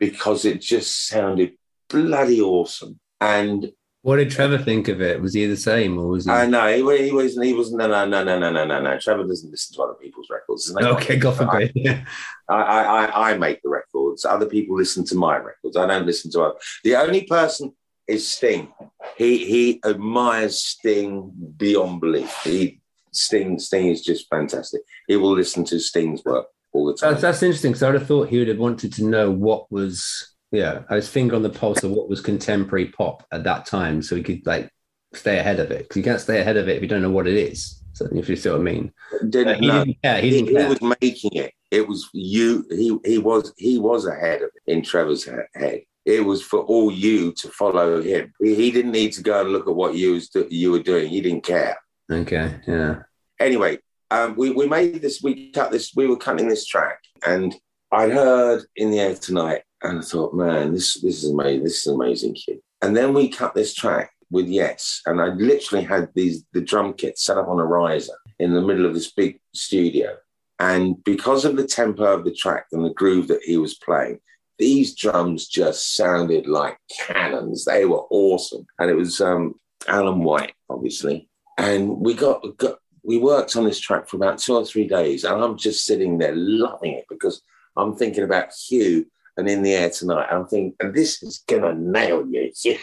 because it just sounded bloody awesome. And what did Trevor think of it? Was he the same or was he? Uh, I know he, he wasn't. He wasn't. No, no, no, no, no, no, no, no. Trevor doesn't listen to other people's records. No okay. God forbid. <laughs> I, I, I, I make the records. Other people listen to my records. I don't listen to other. The only person is Sting. He he admires Sting beyond belief. He Sting Sting is just fantastic. He will listen to Sting's work all the time. That's, that's interesting. So I'd have thought he would have wanted to know what was, yeah, his finger on the pulse of what was contemporary pop at that time, so he could like stay ahead of it. Because you can't stay ahead of it if you don't know what it is. So if you see what I mean, didn't, he no. didn't care. He he, didn't he care. was making it. It was you. He he was he was ahead of it in Trevor's head. It was for all you to follow him. He, he didn't need to go and look at what you was do, you were doing. He didn't care. Okay, yeah. Anyway, um, we we made this. We cut this. We were cutting this track, and I heard in the air tonight, and I thought, man, this this is amazing. This is an amazing kid. And then we cut this track with Yes, and I literally had these the drum kit set up on a riser in the middle of this big studio. And because of the tempo of the track and the groove that he was playing, these drums just sounded like cannons. They were awesome. And it was um, Alan White, obviously. And we got, got we worked on this track for about two or three days. And I'm just sitting there loving it because I'm thinking about Hugh and in the air tonight. I'm thinking, and this is gonna nail you. <laughs>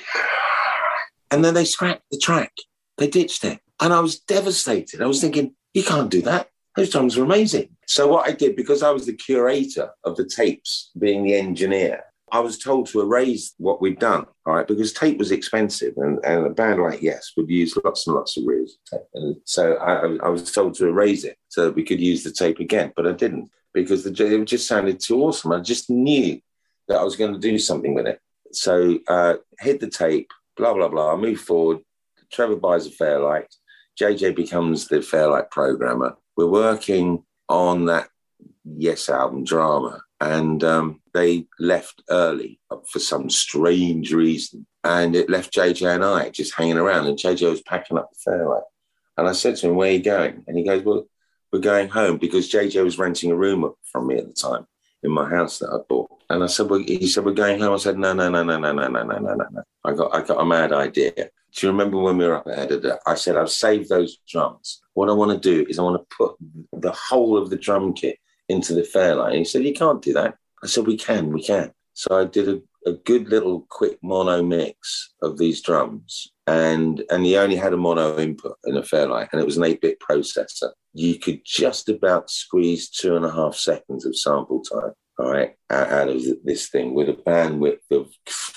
And then they scrapped the track. They ditched it. And I was devastated. I was thinking, you can't do that. Those drums were amazing. So what I did, because I was the curator of the tapes, being the engineer, I was told to erase what we'd done, right? because tape was expensive, and, and a band like Yes would use lots and lots of reels of tape. And so I, I was told to erase it so that we could use the tape again, but I didn't because the, it just sounded too awesome. I just knew that I was going to do something with it. So uh, hit the tape, blah blah blah. I move forward. Trevor buys a Fairlight. JJ becomes the Fairlight programmer. We're working on that Yes album drama, and um, they left early for some strange reason, and it left JJ and I just hanging around. And JJ was packing up the Fairlight, and I said to him, "Where are you going?" And he goes, "Well, we're going home because JJ was renting a room from me at the time in my house that I bought." And I said, well, "He said we're going home." I said, "No, no, no, no, no, no, no, no, no, no. I got, I got a mad idea." Do you remember when we were up at Editor? I said, "I've saved those drums. What I want to do is I want to put the whole of the drum kit into the Fairlight." He said, "You can't do that." I said, "We can, we can." So I did a, a good little quick mono mix of these drums, and and he only had a mono input in a Fairlight, and it was an eight bit processor. You could just about squeeze two and a half seconds of sample time all right, out out of this thing with a bandwidth of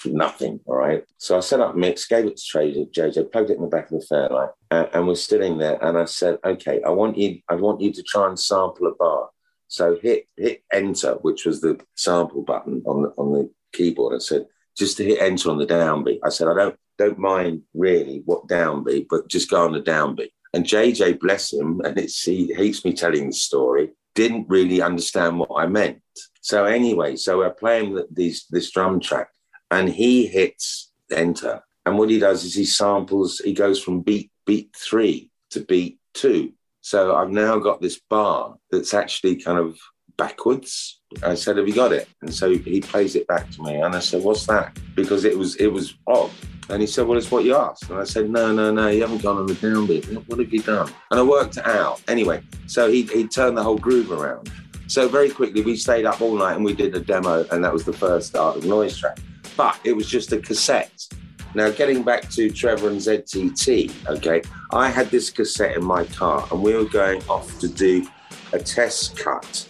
nothing, all right. So I set up mix, gave it to Trader, JJ, plugged it in the back of the Fairlight, and, and we're sitting there, and I said, okay, I want you, I want you to try and sample a bar. So hit hit enter, which was the sample button on the on the keyboard. I said, just to hit enter on the downbeat. I said, I don't don't mind really what downbeat, but just go on the downbeat. And JJ, bless him, and it's he hates me telling the story, didn't really understand what I meant. So anyway, so we're playing the, these this drum track, and he hits enter, and what he does is he samples. He goes from beat beat three to beat two. So I've now got this bar that's actually kind of backwards. I said, "Have you got it?" And so he plays it back to me, and I said, "What's that?" Because it was it was odd. And he said, Well, it's what you asked. And I said, No, no, no, you haven't gone on the downbeat. What have you done? And I worked it out. Anyway, so he, he turned the whole groove around. So very quickly, we stayed up all night and we did a demo, and that was the first Art of Noise track. But it was just a cassette. Now, getting back to Trevor and ZTT, okay, I had this cassette in my car, and we were going off to do a test cut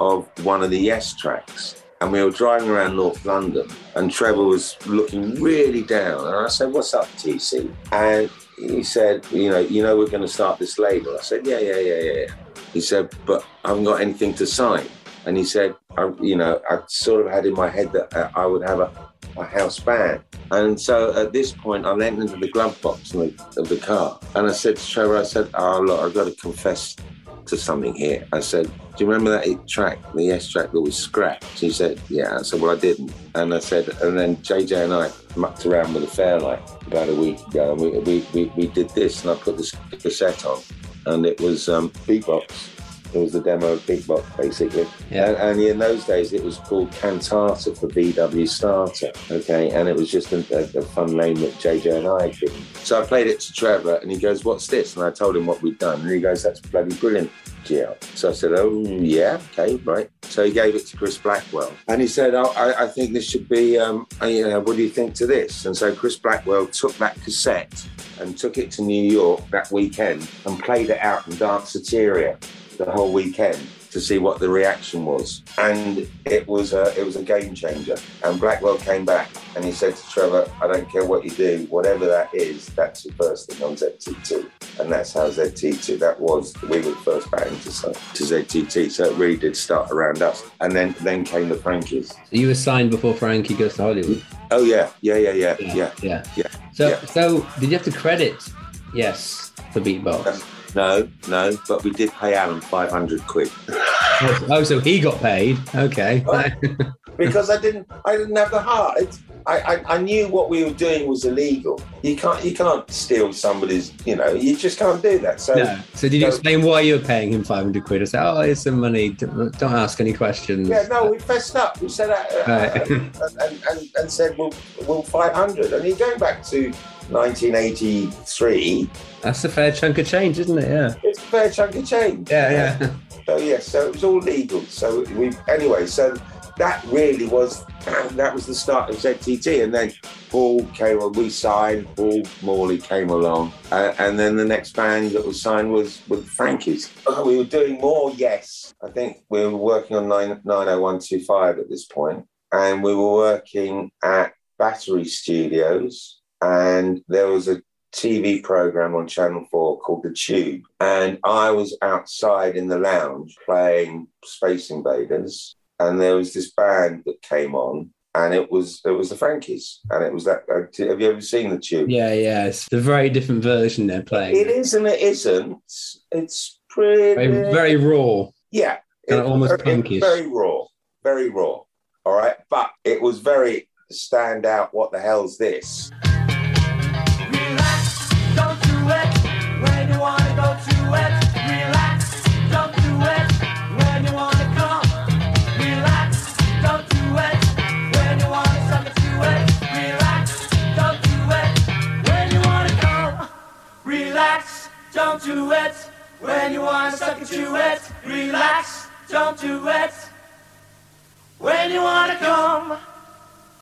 of one of the Yes tracks. And we were driving around North London, and Trevor was looking really down. And I said, "What's up, TC?" And he said, "You know, you know, we're going to start this label." I said, "Yeah, yeah, yeah, yeah." yeah." He said, "But I haven't got anything to sign." And he said, I, "You know, I sort of had in my head that uh, I would have a, a house band." And so at this point, I went into the glove box of the, of the car, and I said to Trevor, "I said, oh look, I've got to confess to something here." I said, "Do you remember that track, the yes track that was scrapped?" He said, "Yeah." I said, "Well, I didn't." And I said, and then JJ and I mucked around with a Fairlight about a week ago, and we we, we, we did this, and I put this cassette on, and it was um, beatbox. It was the demo of beatbox, basically. Yeah. And, and in those days, it was called Cantata for VW Starter. Okay, and it was just a, a, a fun name that JJ and I had given. So I played it to Trevor, and he goes, "What's this?" And I told him what we'd done, and he goes, "That's bloody brilliant." GL. So I said, "Oh yeah, okay, right." So he gave it to Chris Blackwell, and he said, oh, I, "I think this should be. Um, uh, you know, what do you think to this?" And so Chris Blackwell took that cassette and took it to New York that weekend and played it out in Danceteria the whole weekend to see what the reaction was, and it was a it was a game changer. And Blackwell came back and he said to Trevor, "I don't care what you do, whatever that is, that's the first thing on ZTT." And that's how ZTT. That was we were the first band to sign to ZTT, so it really did start around us. And then then came the Frankies. So you were signed before Frankie goes to Hollywood. Oh yeah, yeah, yeah, yeah, yeah. Yeah. Yeah. So, Yeah. so did you have to credit? Yes, for beatbox. No, no, but we did pay Alan 500 quid Oh, so he got paid. Okay. because I didn't, I didn't have the heart. It's, I, I, I knew what we were doing was illegal. You can't, you can't steal somebody's, you know, you just can't do that. So, no. So did you No. explain why you were paying him 500 quid? I said, oh, here's some money. Don't don't ask any questions. yeah, no, we fessed up. We said that uh, Right. and, and, and, and said, well, well, 500. And you're going back to 1983. That's a fair chunk of change, isn't it? Yeah. It's a fair chunk of change. Yeah, yeah. So yes, so it was all legal. So we anyway. So that really was <clears throat> that was the start of ZTT, and then Paul came. Well, we signed. Paul Morley came along, uh, and then the next band that was signed was with Frankie's. Uh, we were doing more. Yes, I think we were working on nine nine oh one two five at this point, and we were working at Battery Studios, and there was a TV program on Channel 4 called The Tube. And I was outside in the lounge playing Space Invaders. And there was this band that came on. And it was it was the Frankies, and it was that. Uh, have you ever seen the tube? Yeah, yeah. It's a very different version they're playing. It is and it isn't. It's pretty Very, very raw. yeah, Kinda it- almost it- punkish. Very raw, very raw. All right, but it was very stand out. What the hell's this? Don't do it when you wanna suck it to it. Relax, don't do it when you wanna come.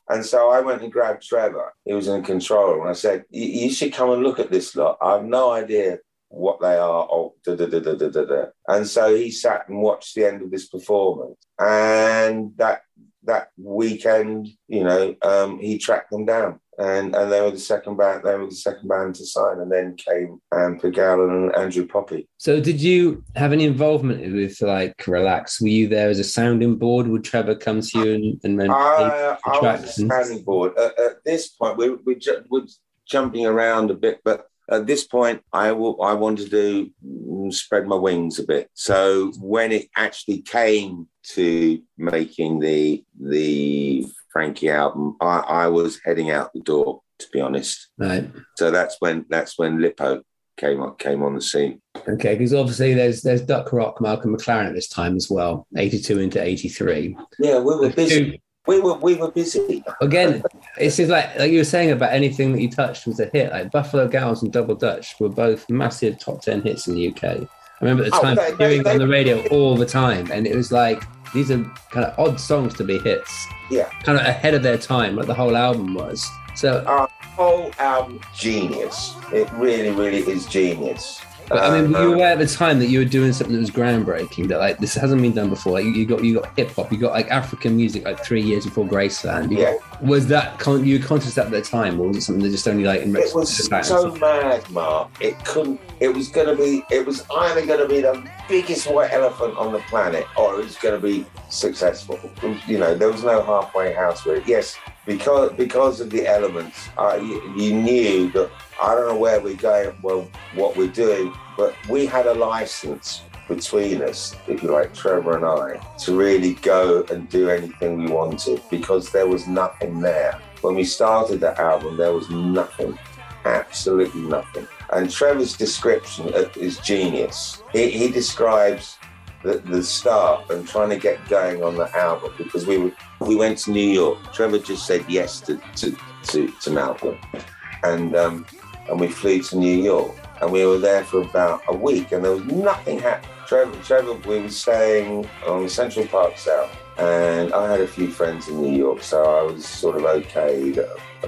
And so I went and grabbed Trevor. He was in control, and I said, "You should come and look at this lot. I have no idea what they are." Oh, da, da, da, da, da, da. And so he sat and watched the end of this performance, and that that weekend, you know, um, he tracked them down, and and they were the second band. They were the second band to sign, and then came um, Pigalle and Andrew Poppy. So, did you have any involvement with like Relax? Were you there as a sounding board? Would Trevor come to you and, and then I, play I was a standing board. At, at this point, we, we ju- we're jumping around a bit, but at this point, I will, I wanted to mm, spread my wings a bit. So when it actually came to making the the Frankie album, I, I was heading out the door. To be honest, Right. so that's when that's when Lippo came on came on the scene. Okay, because obviously there's there's Duck Rock, Malcolm McLaren at this time as well, 82 into 83. Yeah, we were busy. We were we were busy. Again, it's just like like you were saying about anything that you touched was a hit. Like Buffalo Gals and Double Dutch were both massive top 10 hits in the UK. I remember at the Oh, time they- they- hearing they- on the radio all the time, and it was like these are kind of odd songs to be hits, Yeah. kind of ahead of their time, like the whole album was. So, our Whole album genius. It really really is genius. But I mean, were you Uh, aware at the time that you were doing something that was groundbreaking? That like this hasn't been done before. Like you, you got you got hip hop, you got like African music like three years before Graceland. You Yeah. got- was that con- you were conscious at the time, or was it something that just only like in It was so mad, Mark. It couldn't. It was going to be. It was either going to be the biggest white elephant on the planet, or it was going to be successful. You know, there was no halfway house with it. Yes, because because of the elements, I, you, you knew that. I don't know where we're going. Well, what we're doing, but we had a license between us, if you like, Trevor and I, to really go and do anything we wanted because there was nothing there. When we started that album, there was nothing absolutely nothing. And Trevor's description is genius. He, he describes the, the start and trying to get going on the album because we were, we went to New York. Trevor just said yes to to, to, to Malcolm, and um, and we flew to New York and we were there for about a week and there was nothing happening. Trevor, Trevor, we were staying on Central Park South. And I had a few friends in New York, so I was sort of okay.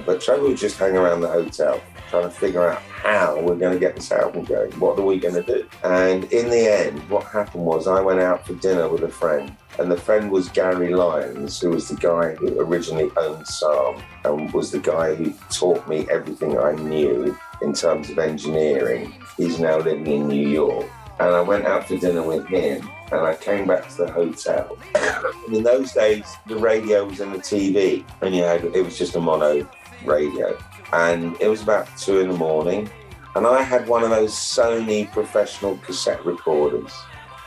But Trevor would just hang around the hotel trying to figure out how we're going to get this album going. What are we going to do? And in the end, what happened was I went out for dinner with a friend, and the friend was Gary Lyons, who was the guy who originally owned Sarm and was the guy who taught me everything I knew in terms of engineering. He's now living in New York. And I went out for dinner with him and I came back to the hotel. <coughs> In those days, the radio was in the TV and you had, it was just a mono radio. And it was about two in the morning. And I had one of those Sony professional cassette recorders.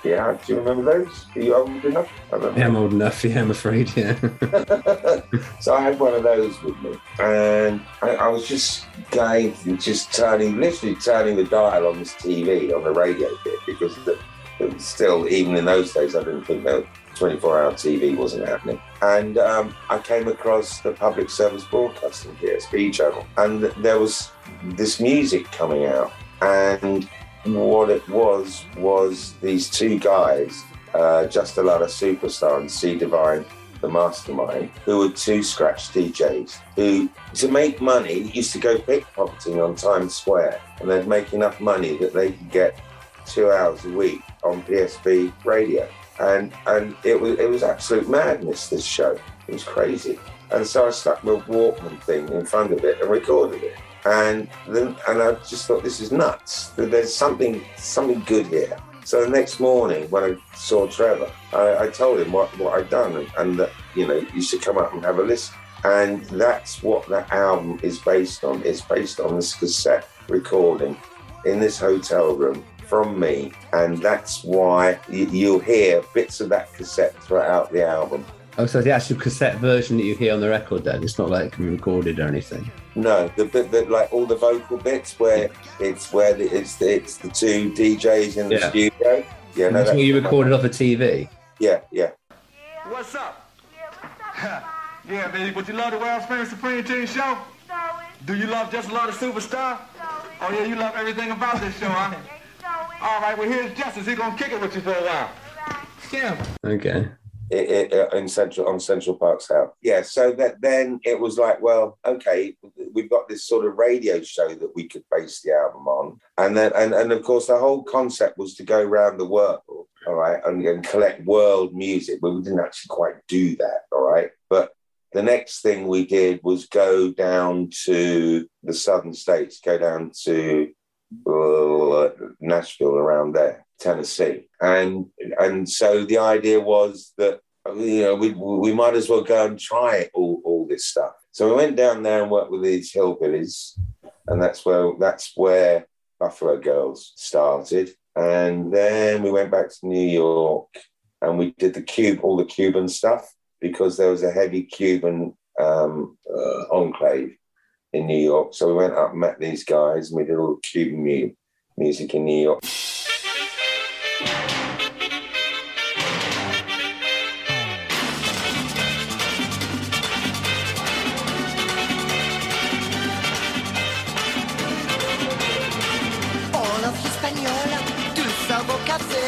Yeah, do you remember those? Are you old enough? I. Yeah, I'm old enough. Yeah, I'm afraid. Yeah. <laughs> so I had one of those with me, and I, I was just going, just turning, literally turning the dial on this TV on the radio bit because the, it was still, even in those days, I didn't think that 24-hour TV wasn't happening. And um, I came across the public service broadcasting PSB channel, and there was this music coming out, and what it was was these two guys, uh, Just Allah the Superstar and C Divine, the mastermind, who were two scratch DJs who, to make money, used to go pickpocketing on Times Square, and they'd make enough money that they could get two hours a week on PSB radio. And and it was it was absolute madness. This show, it was crazy. And so I stuck my Walkman thing in front of it and recorded it. And then and I just thought this is nuts. There's something something good here. So the next morning when I saw Trevor, I, I told him what, what I'd done and, and that you know you should come up and have a listen. And that's what that album is based on. It's based on this cassette recording in this hotel room from me, and that's why you, you'll hear bits of that cassette throughout the album. oh, so the actual cassette version that you hear on the record, then it's not like recorded or anything. No, the bit that like all the vocal bits where it's where the, it's the, it's the two DJs in the Yeah. studio. Yeah, no, that's what you recorded off a TV. Yeah, yeah. What's up? yeah, baby, but you love the World's Famous Supreme Team show? Do you love Just Allah the Superstar? Oh yeah, you love everything about this show, huh? All right, well here's Justice. He's gonna kick it with you for a while. Yeah. Okay. it, it, it- in central on Central Park South. Yeah, so that then it was like, well, okay, we've got this sort of radio show that we could base the album on, and then and and of course the whole concept was to go around the world, all right, and, and collect world music. But we didn't actually quite do that, all right, but. The next thing we did was go down to the southern states, go down to uh, Nashville around there, Tennessee, and and so the idea was that you know we we might as well go and try all all this stuff. So we went down there and worked with these hillbillies, and that's where that's where Buffalo Girls started, and then we went back to New York and we did the cube all the Cuban stuff because there was a heavy Cuban um, uh, enclave in New York. So we went up met these guys and we did a little Cuban mu- music in New York. All of Hispaniola, dulce café,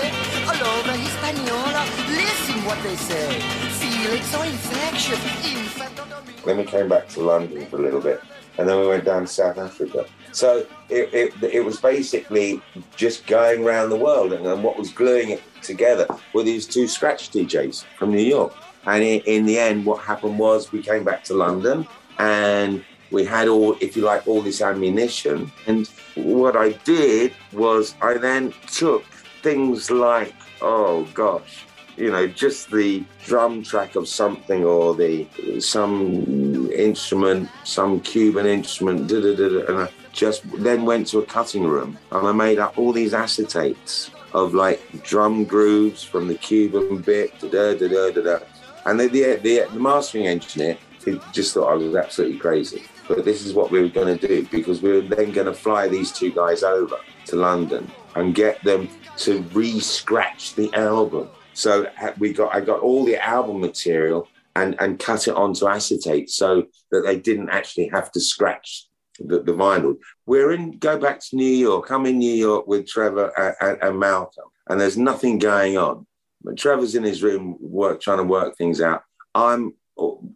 all over Hispaniola. Listen what they say. Feelings so infectious. Infant on the Then we came back to London for a little bit, and then we went down to South Africa. So it, it, it was basically just going around the world, and, and what was gluing it together were these two scratch DJs from New York. And in, in the end, what happened was we came back to London, and we had all, if you like, all this ammunition. And what I did was I then took things like, oh gosh, you know, just the drum track of something or the some instrument, some Cuban instrument, da, da, da, and I just then went to a cutting room and I made up all these acetates of like drum grooves from the Cuban bit, da da da da. da. And the, the, the, the mastering engineer he just thought I was absolutely crazy. But this is what we were going to do because we were then going to fly these two guys over to London and get them to re-scratch the album. So we got I got all the album material and and cut it onto acetate so that they didn't actually have to scratch the, the vinyl. We're in go back to New York. I'm in New York with Trevor and, and, and Malcolm, and there's nothing going on. But Trevor's in his room work trying to work things out. I'm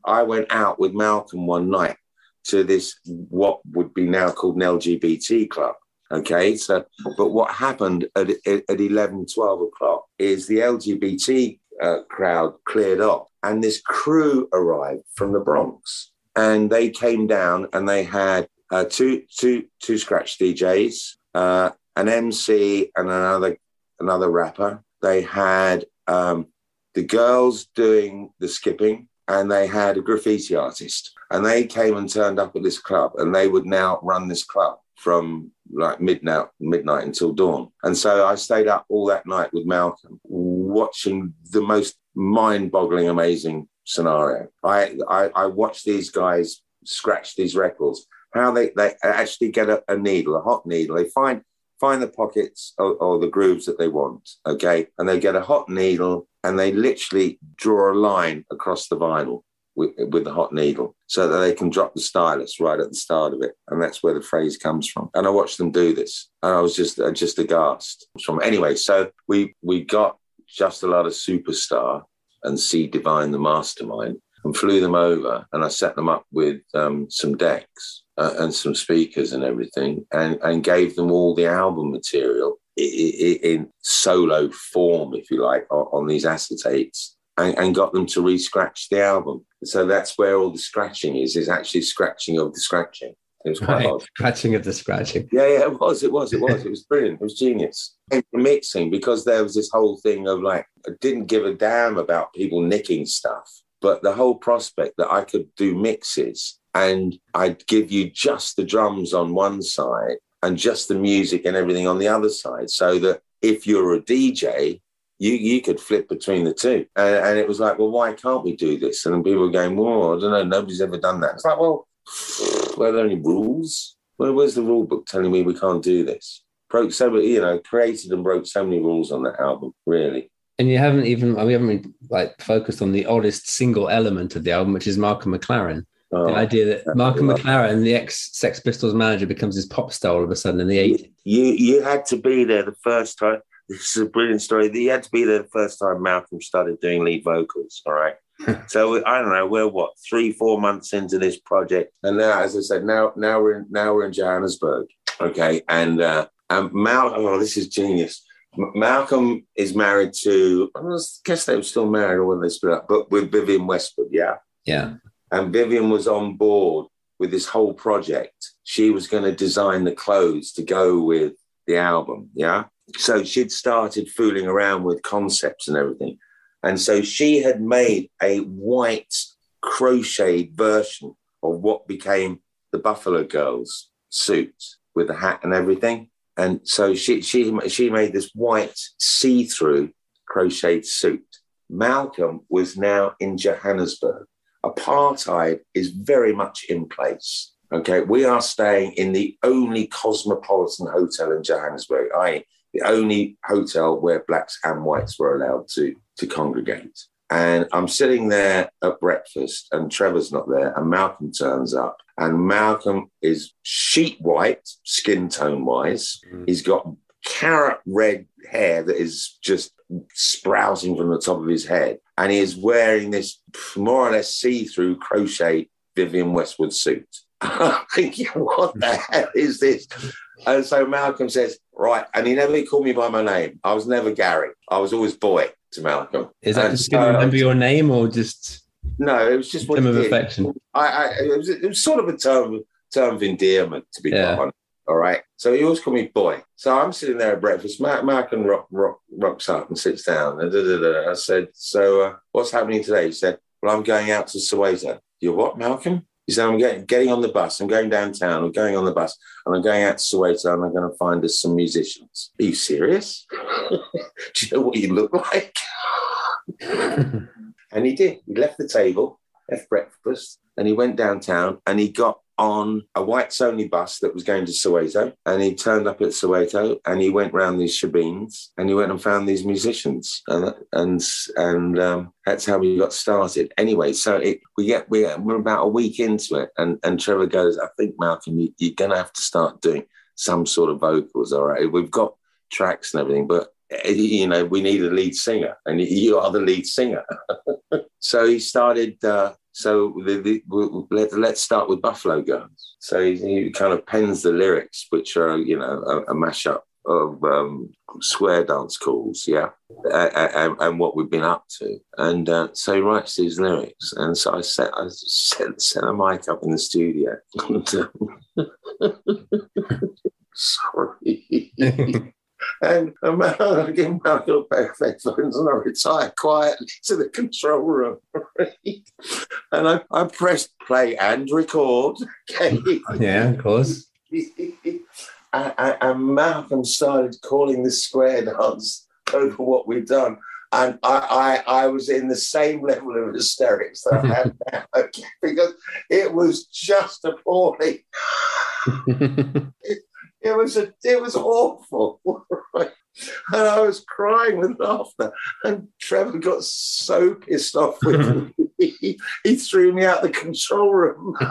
I went out with Malcolm one night to this what would be now called an LGBT club. Okay, so but what happened at, at, at 11, 12 o'clock is the LGBT uh, crowd cleared up and this crew arrived from the Bronx. And they came down and they had uh, two, two, two scratch DJs, uh, an MC and another, another rapper. They had um, the girls doing the skipping and they had a graffiti artist. And they came and turned up at this club and they would now run this club from like midnight midnight until dawn. And so i stayed up all that night with malcolm watching the most mind-boggling amazing scenario. I i, I watched these guys scratch these records. How they they actually get a, a needle a hot needle. They find find the pockets or, or the grooves that they want okay? And they get a hot needle and they literally draw a line across the vinyl with, with the hot needle so that they can drop the stylus right at the start of it. And that's where the phrase comes from. And I watched them do this and I was just, just aghast from anyway. So we, we got Just Allah the Superstar and Se'Divine, the mastermind and flew them over and I set them up with um, some decks uh, and some speakers and everything and, and gave them all the album material in solo form, if you like, on, on these acetates and, and got them to re-scratch the album. So that's where all the scratching is, is actually scratching of the scratching. It was quite Right. odd. Scratching of the scratching. Yeah, yeah, it was, it was, it was, it was brilliant. It was genius. And mixing because there was this whole thing of like, I didn't give a damn about people nicking stuff, but the whole prospect that I could do mixes and I'd give you just the drums on one side and just the music and everything on the other side, so that if you're a DJ, you you could flip between the two. And, and it was like, well, why can't we do this? And people were going, well, I don't know, nobody's ever done that. It's like, well, <sighs> were there any rules? Where, where's the rule book telling me we can't do this? Broke so many, you know, created and broke so many rules on that album, really. And you haven't even we haven't really, like focused on the oddest single element of the album, which is Malcolm McLaren. Oh, the idea that Malcolm. McLaren, the ex Sex Pistols manager, becomes this pop star all of a sudden in the 80s. you you had to be there the first time. This is a brilliant story. He had to be the first time Malcolm started doing lead vocals. All right. <laughs> so I don't know. We're what three, four months into this project, and now, as I said, now now we're in, now we're in Johannesburg. Okay, and uh, and Mal. Oh, this is genius. M- Malcolm is married to. I guess they were still married or when they split up, but with Vivienne Westwood. Yeah Yeah. and Vivienne was on board with this whole project. She was going to design the clothes to go with the album. Yeah. So she'd started fooling around with concepts and everything. And so she had made a white crocheted version of what became the Buffalo Girls suit with the hat and everything. And so she she she made this white see-through crocheted suit. Malcolm was now in Johannesburg apartheid is very much in place. Okay, we are staying in the only cosmopolitan hotel in Johannesburg, i.e., the only hotel where blacks and whites were allowed to, to congregate. And I'm sitting there at breakfast, and Trevor's not there, and Malcolm turns up. And Malcolm is sheet white, skin tone wise. Mm. He's got carrot red hair that is just sprouting from the top of his head. And he is wearing this more or less see through crochet Vivienne Westwood suit. <laughs> I'm thinking, what the hell is this? And so Malcolm says, right. And he never called me by my name. I was never Gary. I was always boy to Malcolm. Is that And just going to so- remember your name or just No, it was just term of affection? I, I it, was, it was sort of a term term of endearment, to be Yeah. quite honest. All right. So he always called me boy. So I'm sitting there at breakfast. Mark, Malcolm rock, rock, rocks up and sits down. And da, da, da. I said, So uh, what's happening today? He said, Well, I'm going out to Soweto. You're what, Malcolm? He said, I'm getting, getting on the bus. I'm going downtown. I'm going on the bus and I'm going out to Soweto and I'm going to find us some musicians. Are you serious? <laughs> Do you know what you look like? <laughs> And he did. He left the table, left breakfast, and he went downtown and he got on a whites only bus that was going to Soweto. And he turned up at Soweto and he went round these shebeens and he went and found these musicians. And and and um, that's how we got started. Anyway, so it, we get we, we're about a week into it, and and Trevor goes, I think Malcolm, you, you're going to have to start doing some sort of vocals. All right, we've got tracks and everything, but eh, you know we need a lead singer, and you are the lead singer. <laughs> So he started uh, so the, the, we'll, let, let's start with Buffalo Girls. So he, he kind of pens the lyrics, which are, you know, a, a mashup of um, square dance calls, yeah, and, and what we've been up to. And uh, so he writes these lyrics. And so I set, I set, set a mic up in the studio. <laughs> <laughs> Sorry. <laughs> And um, I give him a little pair of headphones and I retire quietly <laughs> to the control room. <laughs> and I, I pressed play and record. Okay. Yeah, of course. <laughs> and, and- Malcolm started calling the square dance over what we'd done. And I, I, I was in the same level of hysterics that I had now okay, because it was just appalling. It was a, it was awful. <laughs> and I was crying with laughter. And Trevor got so pissed off with <laughs> me, he, he threw me out the control room. <laughs>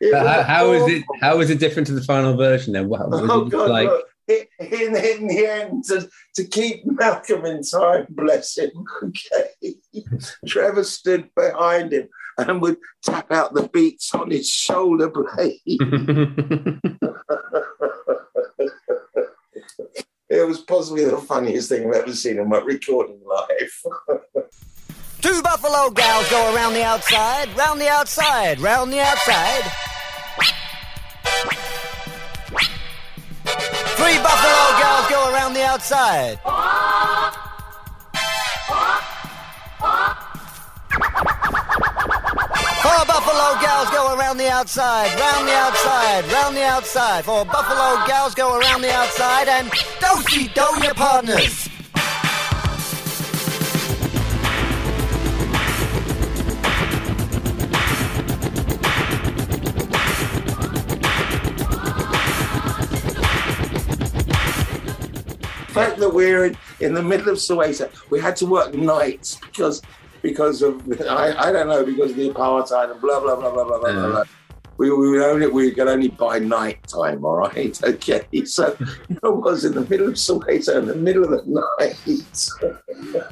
It how, how is it? How is it different to the final version? Then, what was Oh it God! like? look, in, in, in the end, to, to keep Malcolm in time, bless him. Okay, Trevor stood behind him and would tap out the beats on his shoulder blade. <laughs> it was possibly the funniest thing I've ever seen in my recording life. <laughs> Two buffalo gals go around the outside, round the outside, round the outside. Three buffalo gals go around the outside. Four buffalo gals go around the outside, round the outside, round the outside. Four buffalo gals go around the outside and do do your partners. The fact that we're in, in the middle of Soweto, we had to work nights because because of I, I don't know because of the apartheid and blah blah blah blah blah blah. Blah. We, we only we could only buy night time, all right? <laughs> Okay, so I was in the middle of Soweto in the middle of the night. and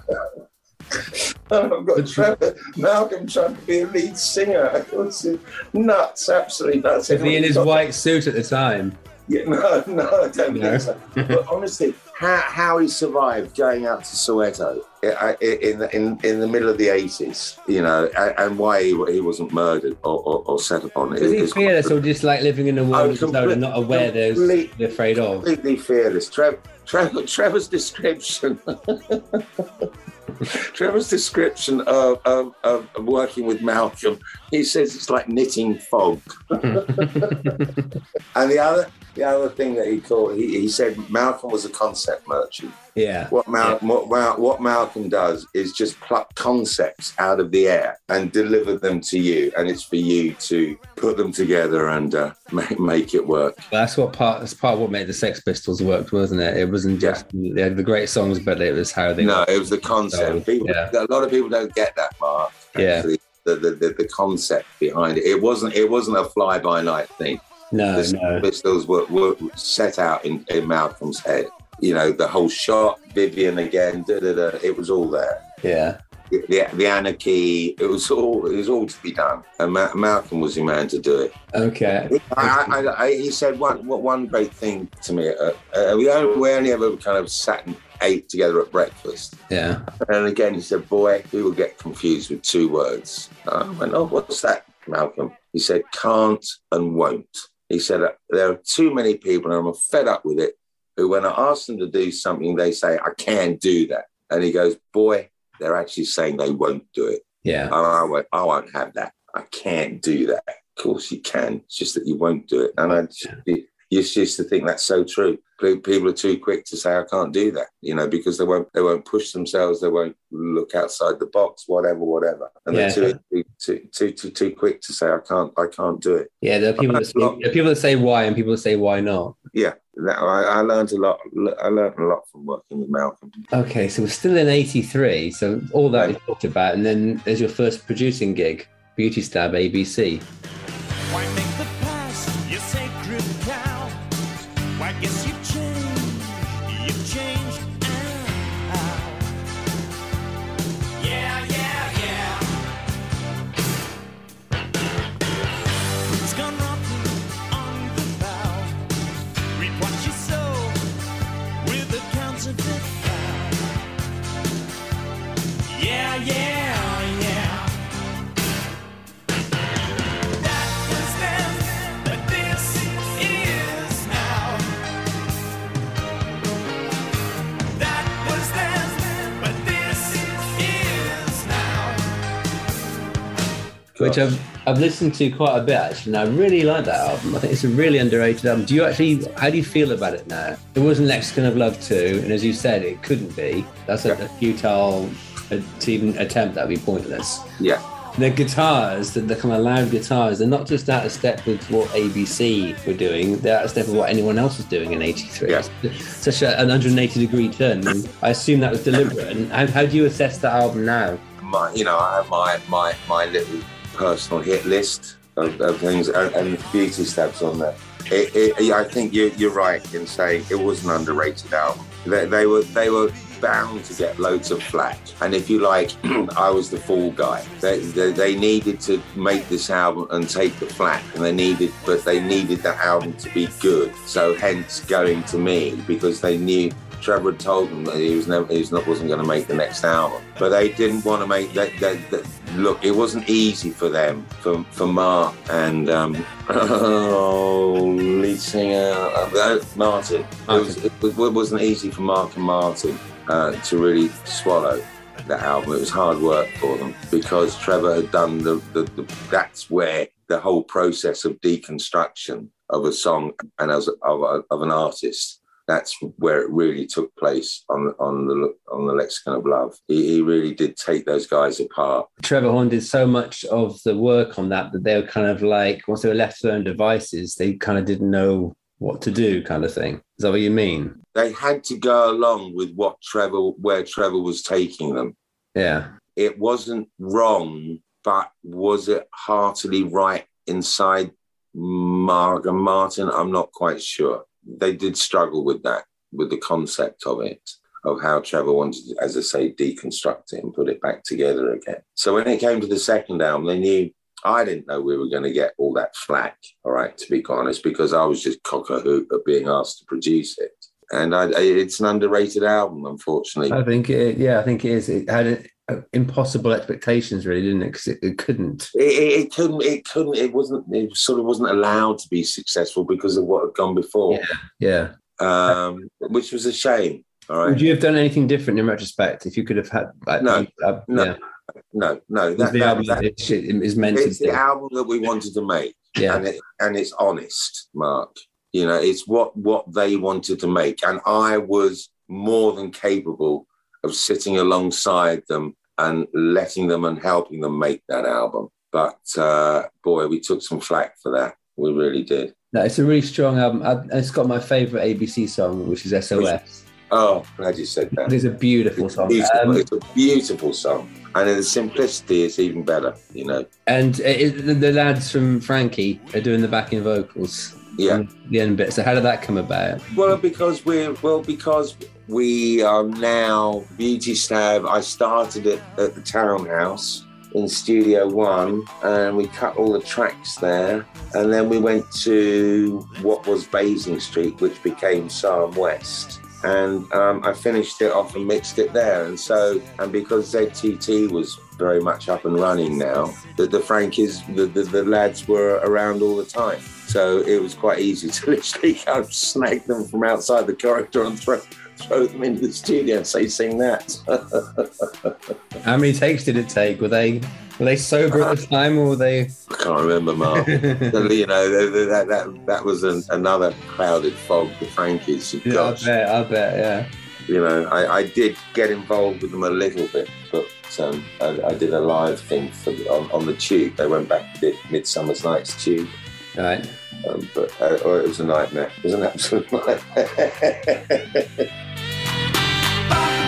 <laughs> oh, I've got Trevor Malcolm trying to be a lead singer. It was nuts, absolutely nuts. Was he in his white suit at the time? Yeah, <laughs> no, no, I don't No. think so. But honestly, how, how he survived going out to Soweto i- i- in the, in, in the middle of the 80s, you know, and, why he, he wasn't murdered or, or, or set upon. Was he fearless or just like living in a world Oh, of his own complete- and not aware there's they're afraid of? completely fearless. Trev, Trevor, Trevor's description. <laughs> <laughs> Trevor's description of, of, of working with Malcolm, he says it's like knitting fog. <laughs> and the other, the other thing that he called, he, he said Malcolm was a concept merchant. Yeah. What, Mal- what, Mal- what Malcolm does is just pluck concepts out of the air and deliver them to you, and it's for you to put them together and uh, make, make it work. That's what part. That's part of what made the Sex Pistols work, wasn't it? It wasn't just they had the great songs, but it was how they. No, it was the concept. So, People, yeah. A lot of people don't get that, Mark. Yeah. The, the, the, the concept behind it. It wasn't. It wasn't a fly by night thing. No, the no. pistols were, were set out in, in Malcolm's head. You know, the whole shot, Vivienne again, da, da, da, it was all there. Yeah. The, the, the anarchy, it was all it was all to be done. And Ma- Malcolm was the man to do it. Okay. I, I, I, he said one one great thing to me. Uh, uh, we only we only ever kind of sat and ate together at breakfast. Yeah. And again, he said, "Boy, people get confused with two words." I went, "Oh, what's that, Malcolm?" He said, "Can't and won't." He said, uh, "There are too many people, and I'm fed up with it. Who, when I ask them to do something, they say I can't do that." And he goes, "Boy, they're actually saying they won't do it." Yeah. And I went, I won't have that. I can't do that. Of course you can. It's just that you won't do it. And I just, you used to think that's so true. Pe- People are too quick to say I can't do that, you know, because they won't they won't push themselves, they won't look outside the box, whatever, whatever. And Yeah. they're too, too, too, too, too quick to say I can't I can't do it. Yeah, there are people that say, there are people that say why and people that say why not. Yeah, that, I, I learned a lot. I learned a lot from working with Malcolm. Okay, so we're still in '83, so all that we talked about, and then there's your first producing gig, Beauty Stab ABC. Why which I've I've listened to quite a bit actually, and I really like that album. I think it's a really underrated album. Do you actually? How do you feel about it now? It wasn't Lexicon of Love two, and as you said, it couldn't be. That's a, a futile to even attempt. That'd be pointless. Yeah. The guitars, the, the kind of loud guitars, they're not just out of step with what ABC were doing; they're out of step with what anyone else was doing in '83. Yeah. Such a, an 180 degree turn. And I assume that was deliberate. And how, how do you assess that album now? my, you know, I have my my my little personal hit list of, of things and, and beauty stabs on there. It, it, I think you, you're right in saying it was an underrated album. They, they were they were bound to get loads of flack, and if you like, <clears throat> I was the fall guy. They, they, they needed to make this album and take the flack, and they needed, but they needed the album to be good. So hence going to me because they knew Trevor had told them that he was never, he was not wasn't going to make the next album, but they didn't want to make that. look, it wasn't easy for them, for for Mark and um, oh, <laughs> lead singer uh, Martin. It, was, it, it wasn't easy for Mark and Martin uh, to really swallow that album. It was hard work for them because Trevor had done the, the, the that's where the whole process of deconstruction of a song and as of, a, of an artist. That's where it really took place on on the on the lexicon of love. He, he really did take those guys apart. Trevor Horn did so much of the work on that that they were kind of like once they were left to their own devices, they kind of didn't know what to do, kind of thing. Is that what you mean? They had to go along with what Trevor where Trevor was taking them. Yeah. It wasn't wrong, but was it heartily right inside Mark and Martin? I'm not quite sure. They did struggle with that, with the concept of it, of how Trevor wanted, to, as I say, deconstruct it and put it back together again. So when it came to the second album, they knew I didn't know we were going to get all that flack, all right, to be honest, because I was just cock a hoop at being asked to produce it. And I, it's an underrated album, unfortunately. I think it, yeah, I think it is. It had impossible expectations, really, didn't it? Because it, it couldn't. It, it, it couldn't. It couldn't. It wasn't. It sort of wasn't allowed to be successful because of what had gone before. Yeah. Um, which was a shame. All right. Would you have done anything different in retrospect if you could have had? Like, No, uh, no, yeah. no, no. The that- album that- that is meant it's the album that we wanted to make. Yeah. and it, and it's honest, Mark. You know, it's what what they wanted to make, and I was more than capable of sitting alongside them and letting them and helping them make that album. But uh, boy, we took some flack for that. We really did. No, it's a really strong album. I, it's got my favourite ABC song, which is SOS. Oh, glad you said that. It's a beautiful song. Beautiful. Um, it's a beautiful song, and in the simplicity, it's even better. You know. and it- the, the lads from Frankie are doing the backing vocals. Yeah. The end bit. So how did that come about? Well, because we're well, because we are now Beauty Stab. I started it at the Townhouse in Studio One, and we cut all the tracks there, and then we went to what was Basing Street, which became Sarm West. And um, I finished it off and mixed it there. And so, and because ZTT was very much up and running now, the, the Frankies, the, the, the lads were around all the time. So it was quite easy <laughs> to literally kind of snag them from outside the corridor and throw, throw them into the studio and say, sing that. <laughs> How many takes did it take? Were they were they sober at the time, or were they? I can't remember, Mark. <laughs> you know, that, that, that was an, another clouded fog, the Frankies. Yeah, I Gosh, bet. I bet. Yeah. you know, I, I did get involved with them a little bit, but um, I, I did a live thing for the, on, on the tube. They went back and did Midsummer's Night's tube. Right. Um, but uh, oh, it was a nightmare. It was an absolute <laughs> nightmare. Ba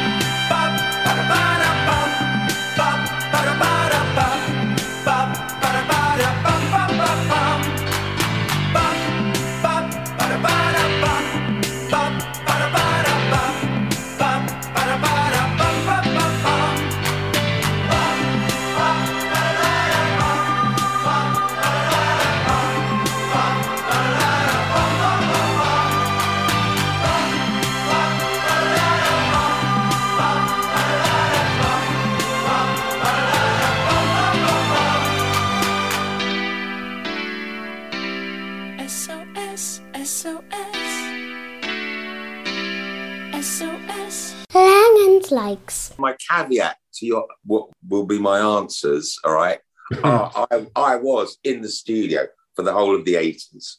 likes. My caveat to your what will be my answers, all right? <laughs> are I, I was in the studio for the whole of the 80s.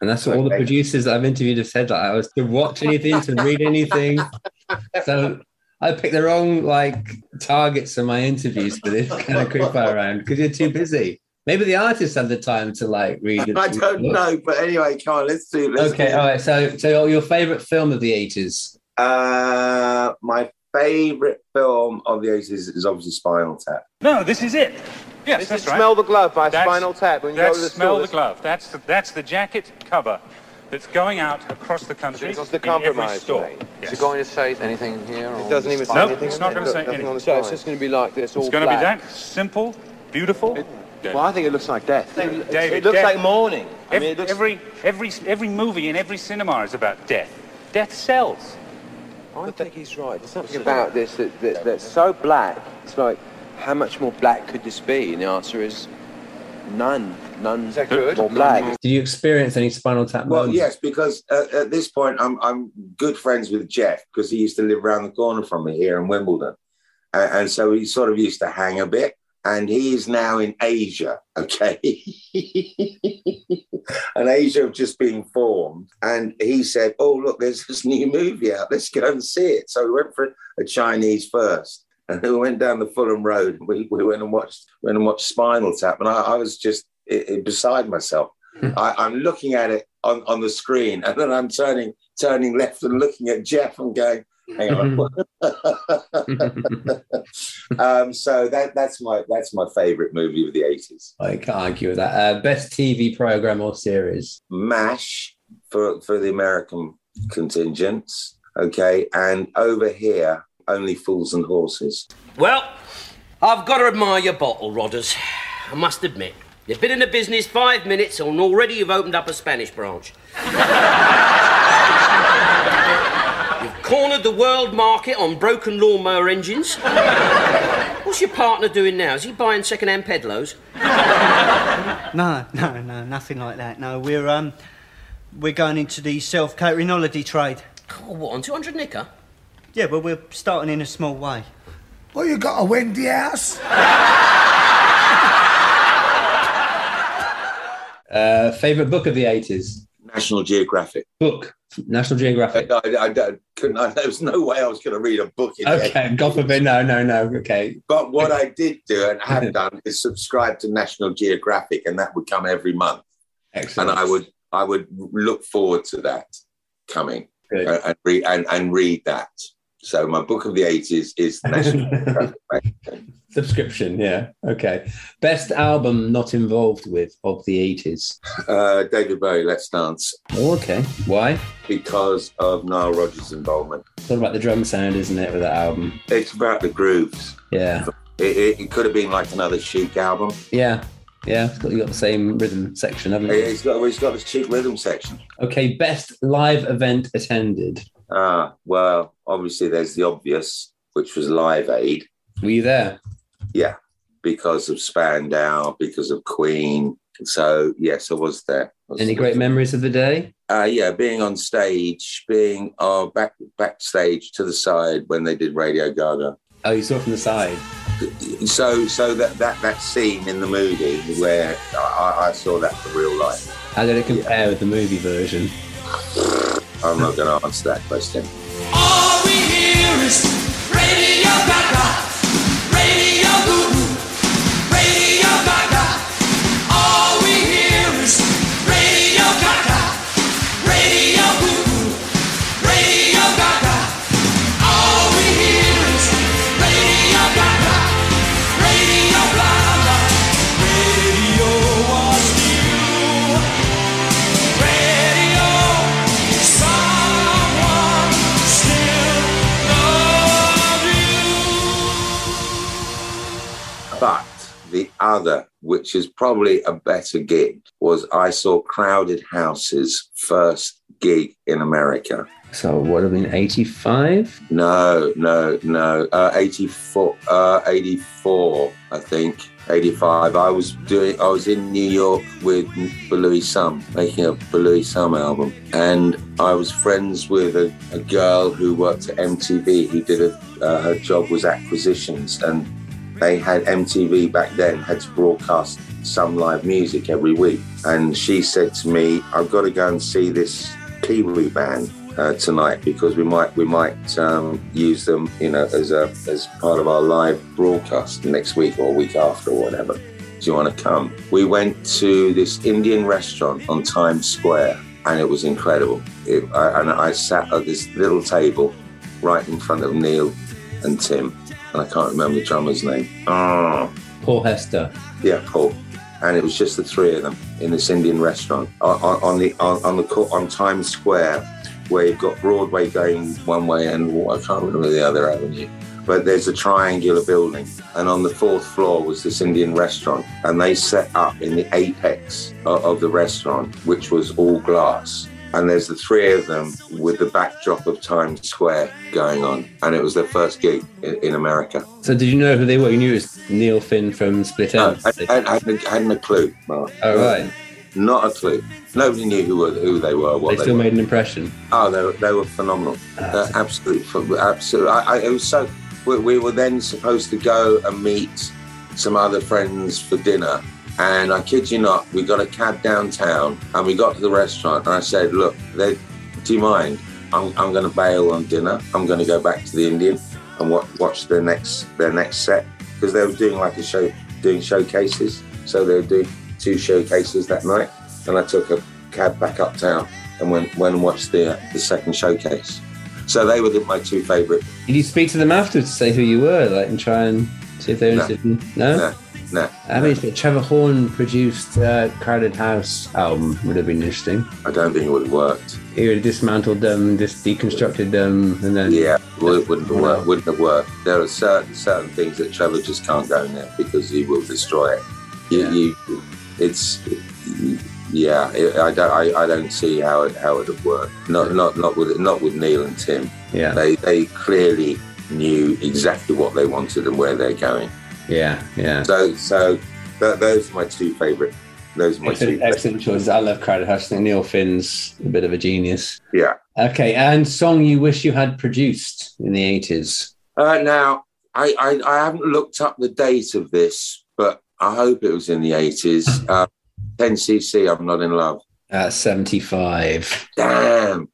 And that's what all the producers that I've interviewed have said. Like I was to watch anything, to read anything. <laughs> So I picked the wrong like targets for my interviews for this kind of quick fire round because you're too busy. Maybe the artists have the time to like read. <laughs> I don't know, but anyway, come on, let's do. Let's Okay, do- all right. So, so your- your favorite film of the eighties? Uh, my favorite film of the 80s is obviously Spinal Tap. No, this is it. Yes, This that's is right. Smell the Glove by That's- Spinal Tap. When you go That's to the Smell store, the Glove. That's the, that's the jacket cover that's going out across the country. It's the in every compromise, store. Yes. Is it going to say anything here? It doesn't even spine? say Anything it's not gonna say anything. on the So it's just going to be like this, all It's going to be that simple, beautiful. Well, I think it looks like death. David, it looks death- like mourning. I mean, looks- every every every movie in every cinema is about death. Death sells. I think he's right. There's something about this that, that, that's so black. It's like, how much more black could this be? And the answer is none. None Good. more black. Did you experience any Spinal Tap? Well, moments? yes, because uh, at this point I'm I'm good friends with Geoff because he used to live around the corner from me here in Wimbledon, and, and so he sort of used to hang a bit. And he is now in Asia, <laughs> okay? <laughs> and Asia have just been formed. And he said, "Oh, look, there's this new movie out. Let's go and see it." So we went for a Chinese first, and we went down the Fulham Road. We, we went and watched went and watched Spinal Tap, and I, I was just i i beside myself. Hmm. I, I'm looking at it on, on the screen, <laughs> and then I'm turning turning left and looking at Geoff and going, "Hang on." <laughs> um, so that that's my that's my favourite movie of the '80s. I can't argue with that. Uh, best TV program or series? MASH for for the American contingents, okay, and over here only Fools and Horses. Well, I've got to admire your bottle, Rodders. I must admit. You've been in the business five minutes and already you've opened up a Spanish branch. <laughs> you've the world market on broken lawnmower engines. What's your partner doing now? Is he buying second-hand pedlos? No, no, no, nothing like that. No, we're um, we're going into the self-catering holiday trade. Oh, what on 200 nicker? Yeah, but we're starting in a small way. Well, you got a windy house? <laughs> Uh, favorite book of the eighties? National Geographic. Book. National Geographic. I, I, I couldn't. I, there was no way I was going to read a book. Okay, God forbid. No, no, no. Okay. But what I did do and have <laughs> done is subscribe to National Geographic, and that would come every month. Excellent. And I would I would look forward to that coming uh, and, and, read, and, and read that. So my book of the eighties is National <laughs> Geographic. Subscription. Yeah. Okay. Best album not involved with of the eighties. Uh, David Bowie, Let's Dance, Oh, okay. Why? because of Nile Rodgers' involvement. It's all about the drum sound, isn't it, with that album? It's about the grooves. Yeah. It, it, it could have been like another Chic album. Yeah. Yeah. It's got, you got the same rhythm section, haven't you? It's got it's got this Chic rhythm section. Okay. Best live event attended. Ah, well, obviously there's the obvious, which was Live Aid. Were you there? Yeah, because of Spandau, because of Queen. So yes, I was there. I was- Any great memories of the day? Uh, yeah, being on stage, being uh, back backstage to the side when they did Radio Gaga. Oh, you saw it from the side. So, so that that that scene in the movie where I, I saw that for real life. How did it compare with the movie version? I'm not going to answer that question. The other, which is probably a better gig, was I saw Crowded House's first gig in America. So what have been 85? No, no, no. Uh, 84, uh, 84, I think. 85. I was doing. I was in New York with Louis Sum, making a Louis Sum album, and I was friends with a, a girl who worked at MTV. Who did a. Uh, her job was acquisitions, and they had MTV back then had to broadcast some live music every week. And she said to me, "I've got to go and see this Kiwi band." uh, tonight because we might we might um, use them, you know, as a as part of our live broadcast next week or week after or whatever. Do you want to come? We went to this Indian restaurant on Times Square, and it was incredible. It, I, and I sat at this little table right in front of Neil and Tim, and I can't remember the drummer's name. Oh, Paul Hester. yeah, Paul. And it was just the three of them in this Indian restaurant on, on, on the on, on the court on Times Square, where you've got Broadway going one way and I can't remember the other avenue. But there's a triangular building, and on the fourth floor was this Indian restaurant, and they set up in the apex of, of the restaurant, which was all glass. And there's the three of them with the backdrop of Times Square going on, and it was their first gig in, in America. So did you know who they were? You knew it was Neil Finn from Split No, Enz. I, I, I hadn't, hadn't a clue. Mark. Oh, right. Not a clue. Nobody knew who, were, who they were. What They they, still were. made an impression. Oh, they were, they were phenomenal. Uh, absolutely, absolutely. I, I, it was so. We, we were then supposed to go and meet some other friends for dinner, and I kid you not, we got a cab downtown, and we got to the restaurant, and I said, "Look, they, do you mind? I'm, I'm going to bail on dinner. I'm going to go back to the Indian and watch, watch their next their next set because they were doing like a show, doing showcases. So they were doing two showcases that night, and I took a cab back uptown and went went and watched the the second showcase. So they were the, my two favourite. Did you speak to them afterwards to say who you were, like, and try and see if they were No. interested? in- No. No, no. I mean, if Trevor Horn produced uh, Crowded House album would have been interesting. I don't think it would have worked. He would have dismantled them, just deconstructed them, and then Yeah, well, it wouldn't have worked. Wouldn't have worked. There are certain certain things that Trevor just can't go near because he will destroy it. You, you it's yeah. It, I don't I, I don't see how it how it would work. Not not not with not with Neil and Tim. Yeah. They they clearly knew exactly what they wanted and where they're going. Yeah, yeah. So so th- those are my two favourite. Those are my two. Excellent, excellent choices. I love Crowded House. I think Neil Finn's a bit of a genius. Yeah. Okay, and song you wish you had produced in the eighties. Uh, now, I, I, I haven't looked up the date of this, but I hope it was in the 80s. <laughs> Uh, 10cc, I'm not in love. Uh, seventy-five. Damn.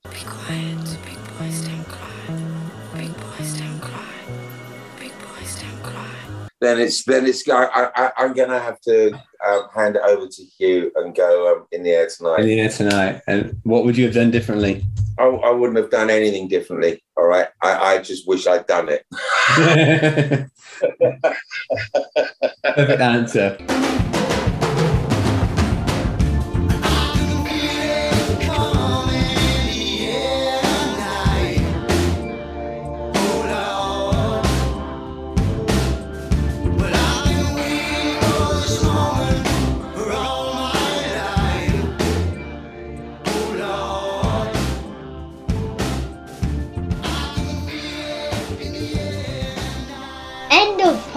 Then it's then it's I, I I'm gonna have to um, hand it over to Hugh and go um, in the air tonight. In the air tonight. And what would you have done differently? I, I wouldn't have done anything differently. All right, I, I just wish I'd done it. <laughs> Perfect answer.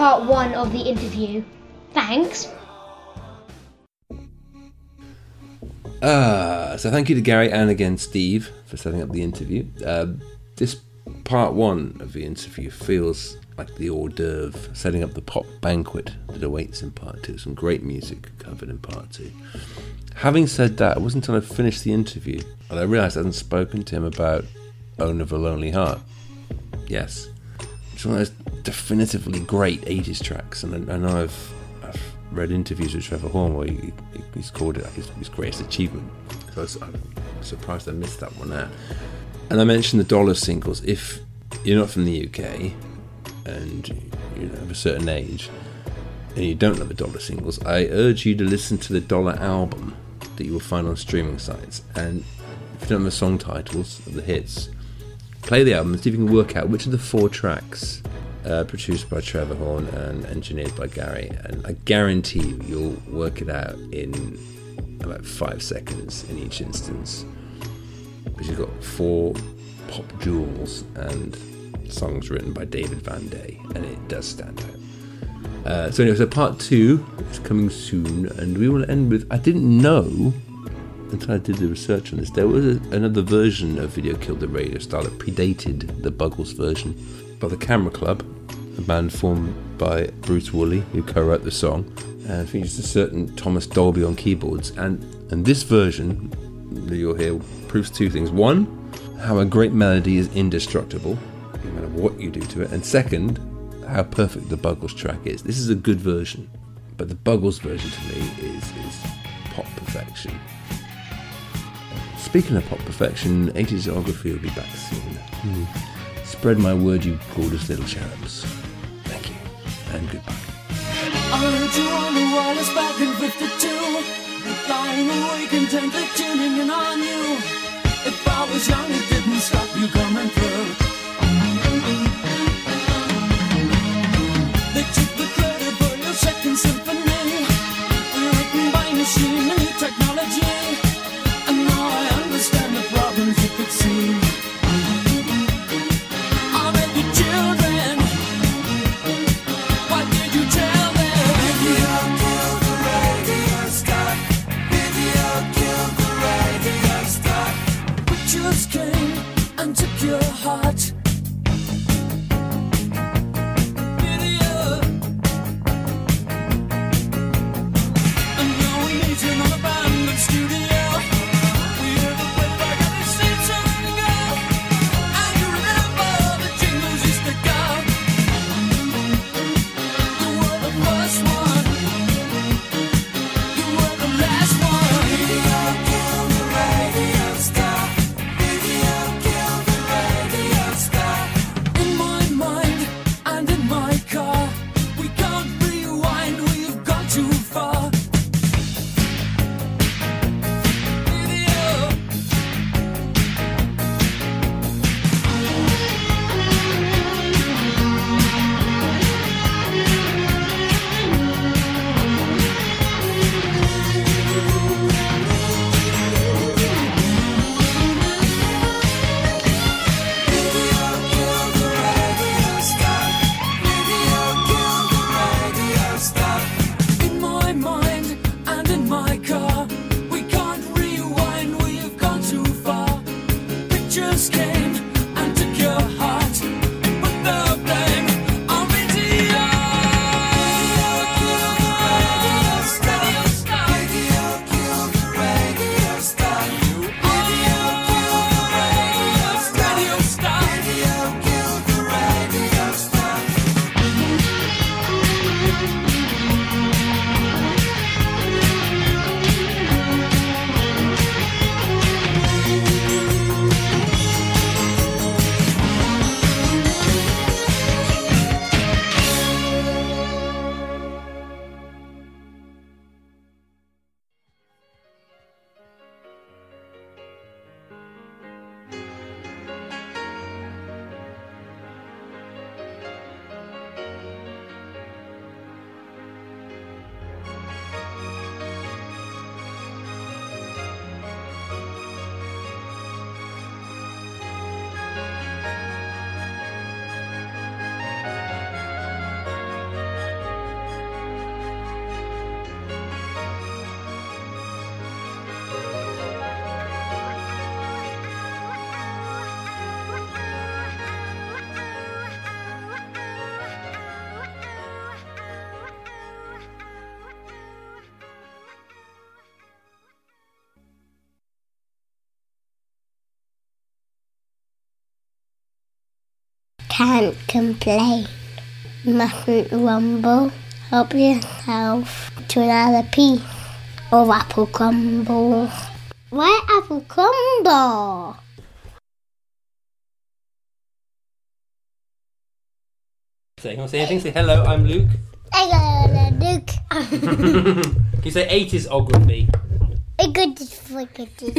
Part one of the interview. Thanks. Uh, so thank you to Gary and again Steve for setting up the interview. Uh, this part one of the interview feels like the hors d'oeuvre, setting up the pop banquet that awaits in part two. Some great music covered in part two. Having said that, it wasn't until I finished the interview that I realised I hadn't spoken to him about Owner of a Lonely Heart. Yes, it's one of those definitively great 80s tracks, and I, I know I've, I've read interviews with Trevor Horn where he, he's called it his, his greatest achievement. So I was, I'm surprised I missed that one out. And I mentioned the dollar singles. If you're not from the UK and you know, have a certain age and you don't know the dollar singles, I urge you to listen to the dollar album that you will find on streaming sites. And if you don't know the song titles of the hits, play the album and see if you can work out which of the four tracks uh, produced by Trevor Horn and engineered by Gary. And I guarantee you, you'll work it out in about five seconds in each instance. Because you've got four Pop Jewels and songs written by David Van Day, and it does stand out. Uh, so anyway, so part two is coming soon, and we will end with I didn't know until I did the research on this. There was a, another version of Video Killed the Radio Star that predated the Buggles version by the Camera Club, a band formed by Bruce Woolley, who co-wrote the song, and features a certain Thomas Dolby on keyboards. And and this version that you'll hear proves two things: one, how a great melody is indestructible, no matter what you do to it, and second, how perfect the Buggles track is. This is a good version, but the Buggles version to me is is pop perfection. Speaking of pop perfection, 80sography will be back soon. Hmm. Spread my word, you gorgeous little cherubs. Thank you, and goodbye. I on the wireless back in 52. Lying awake intently tuning in on you. If I was young, it didn't stop you coming through. They took the credit for your second symphony. Can't complain. Mustn't rumble. Help yourself to another piece of apple crumble. Why apple crumble? Say, can I say anything? Say hello, I'm Luke. Hello, Luke. <laughs> Can you say 80sography? A good <laughs> friggity.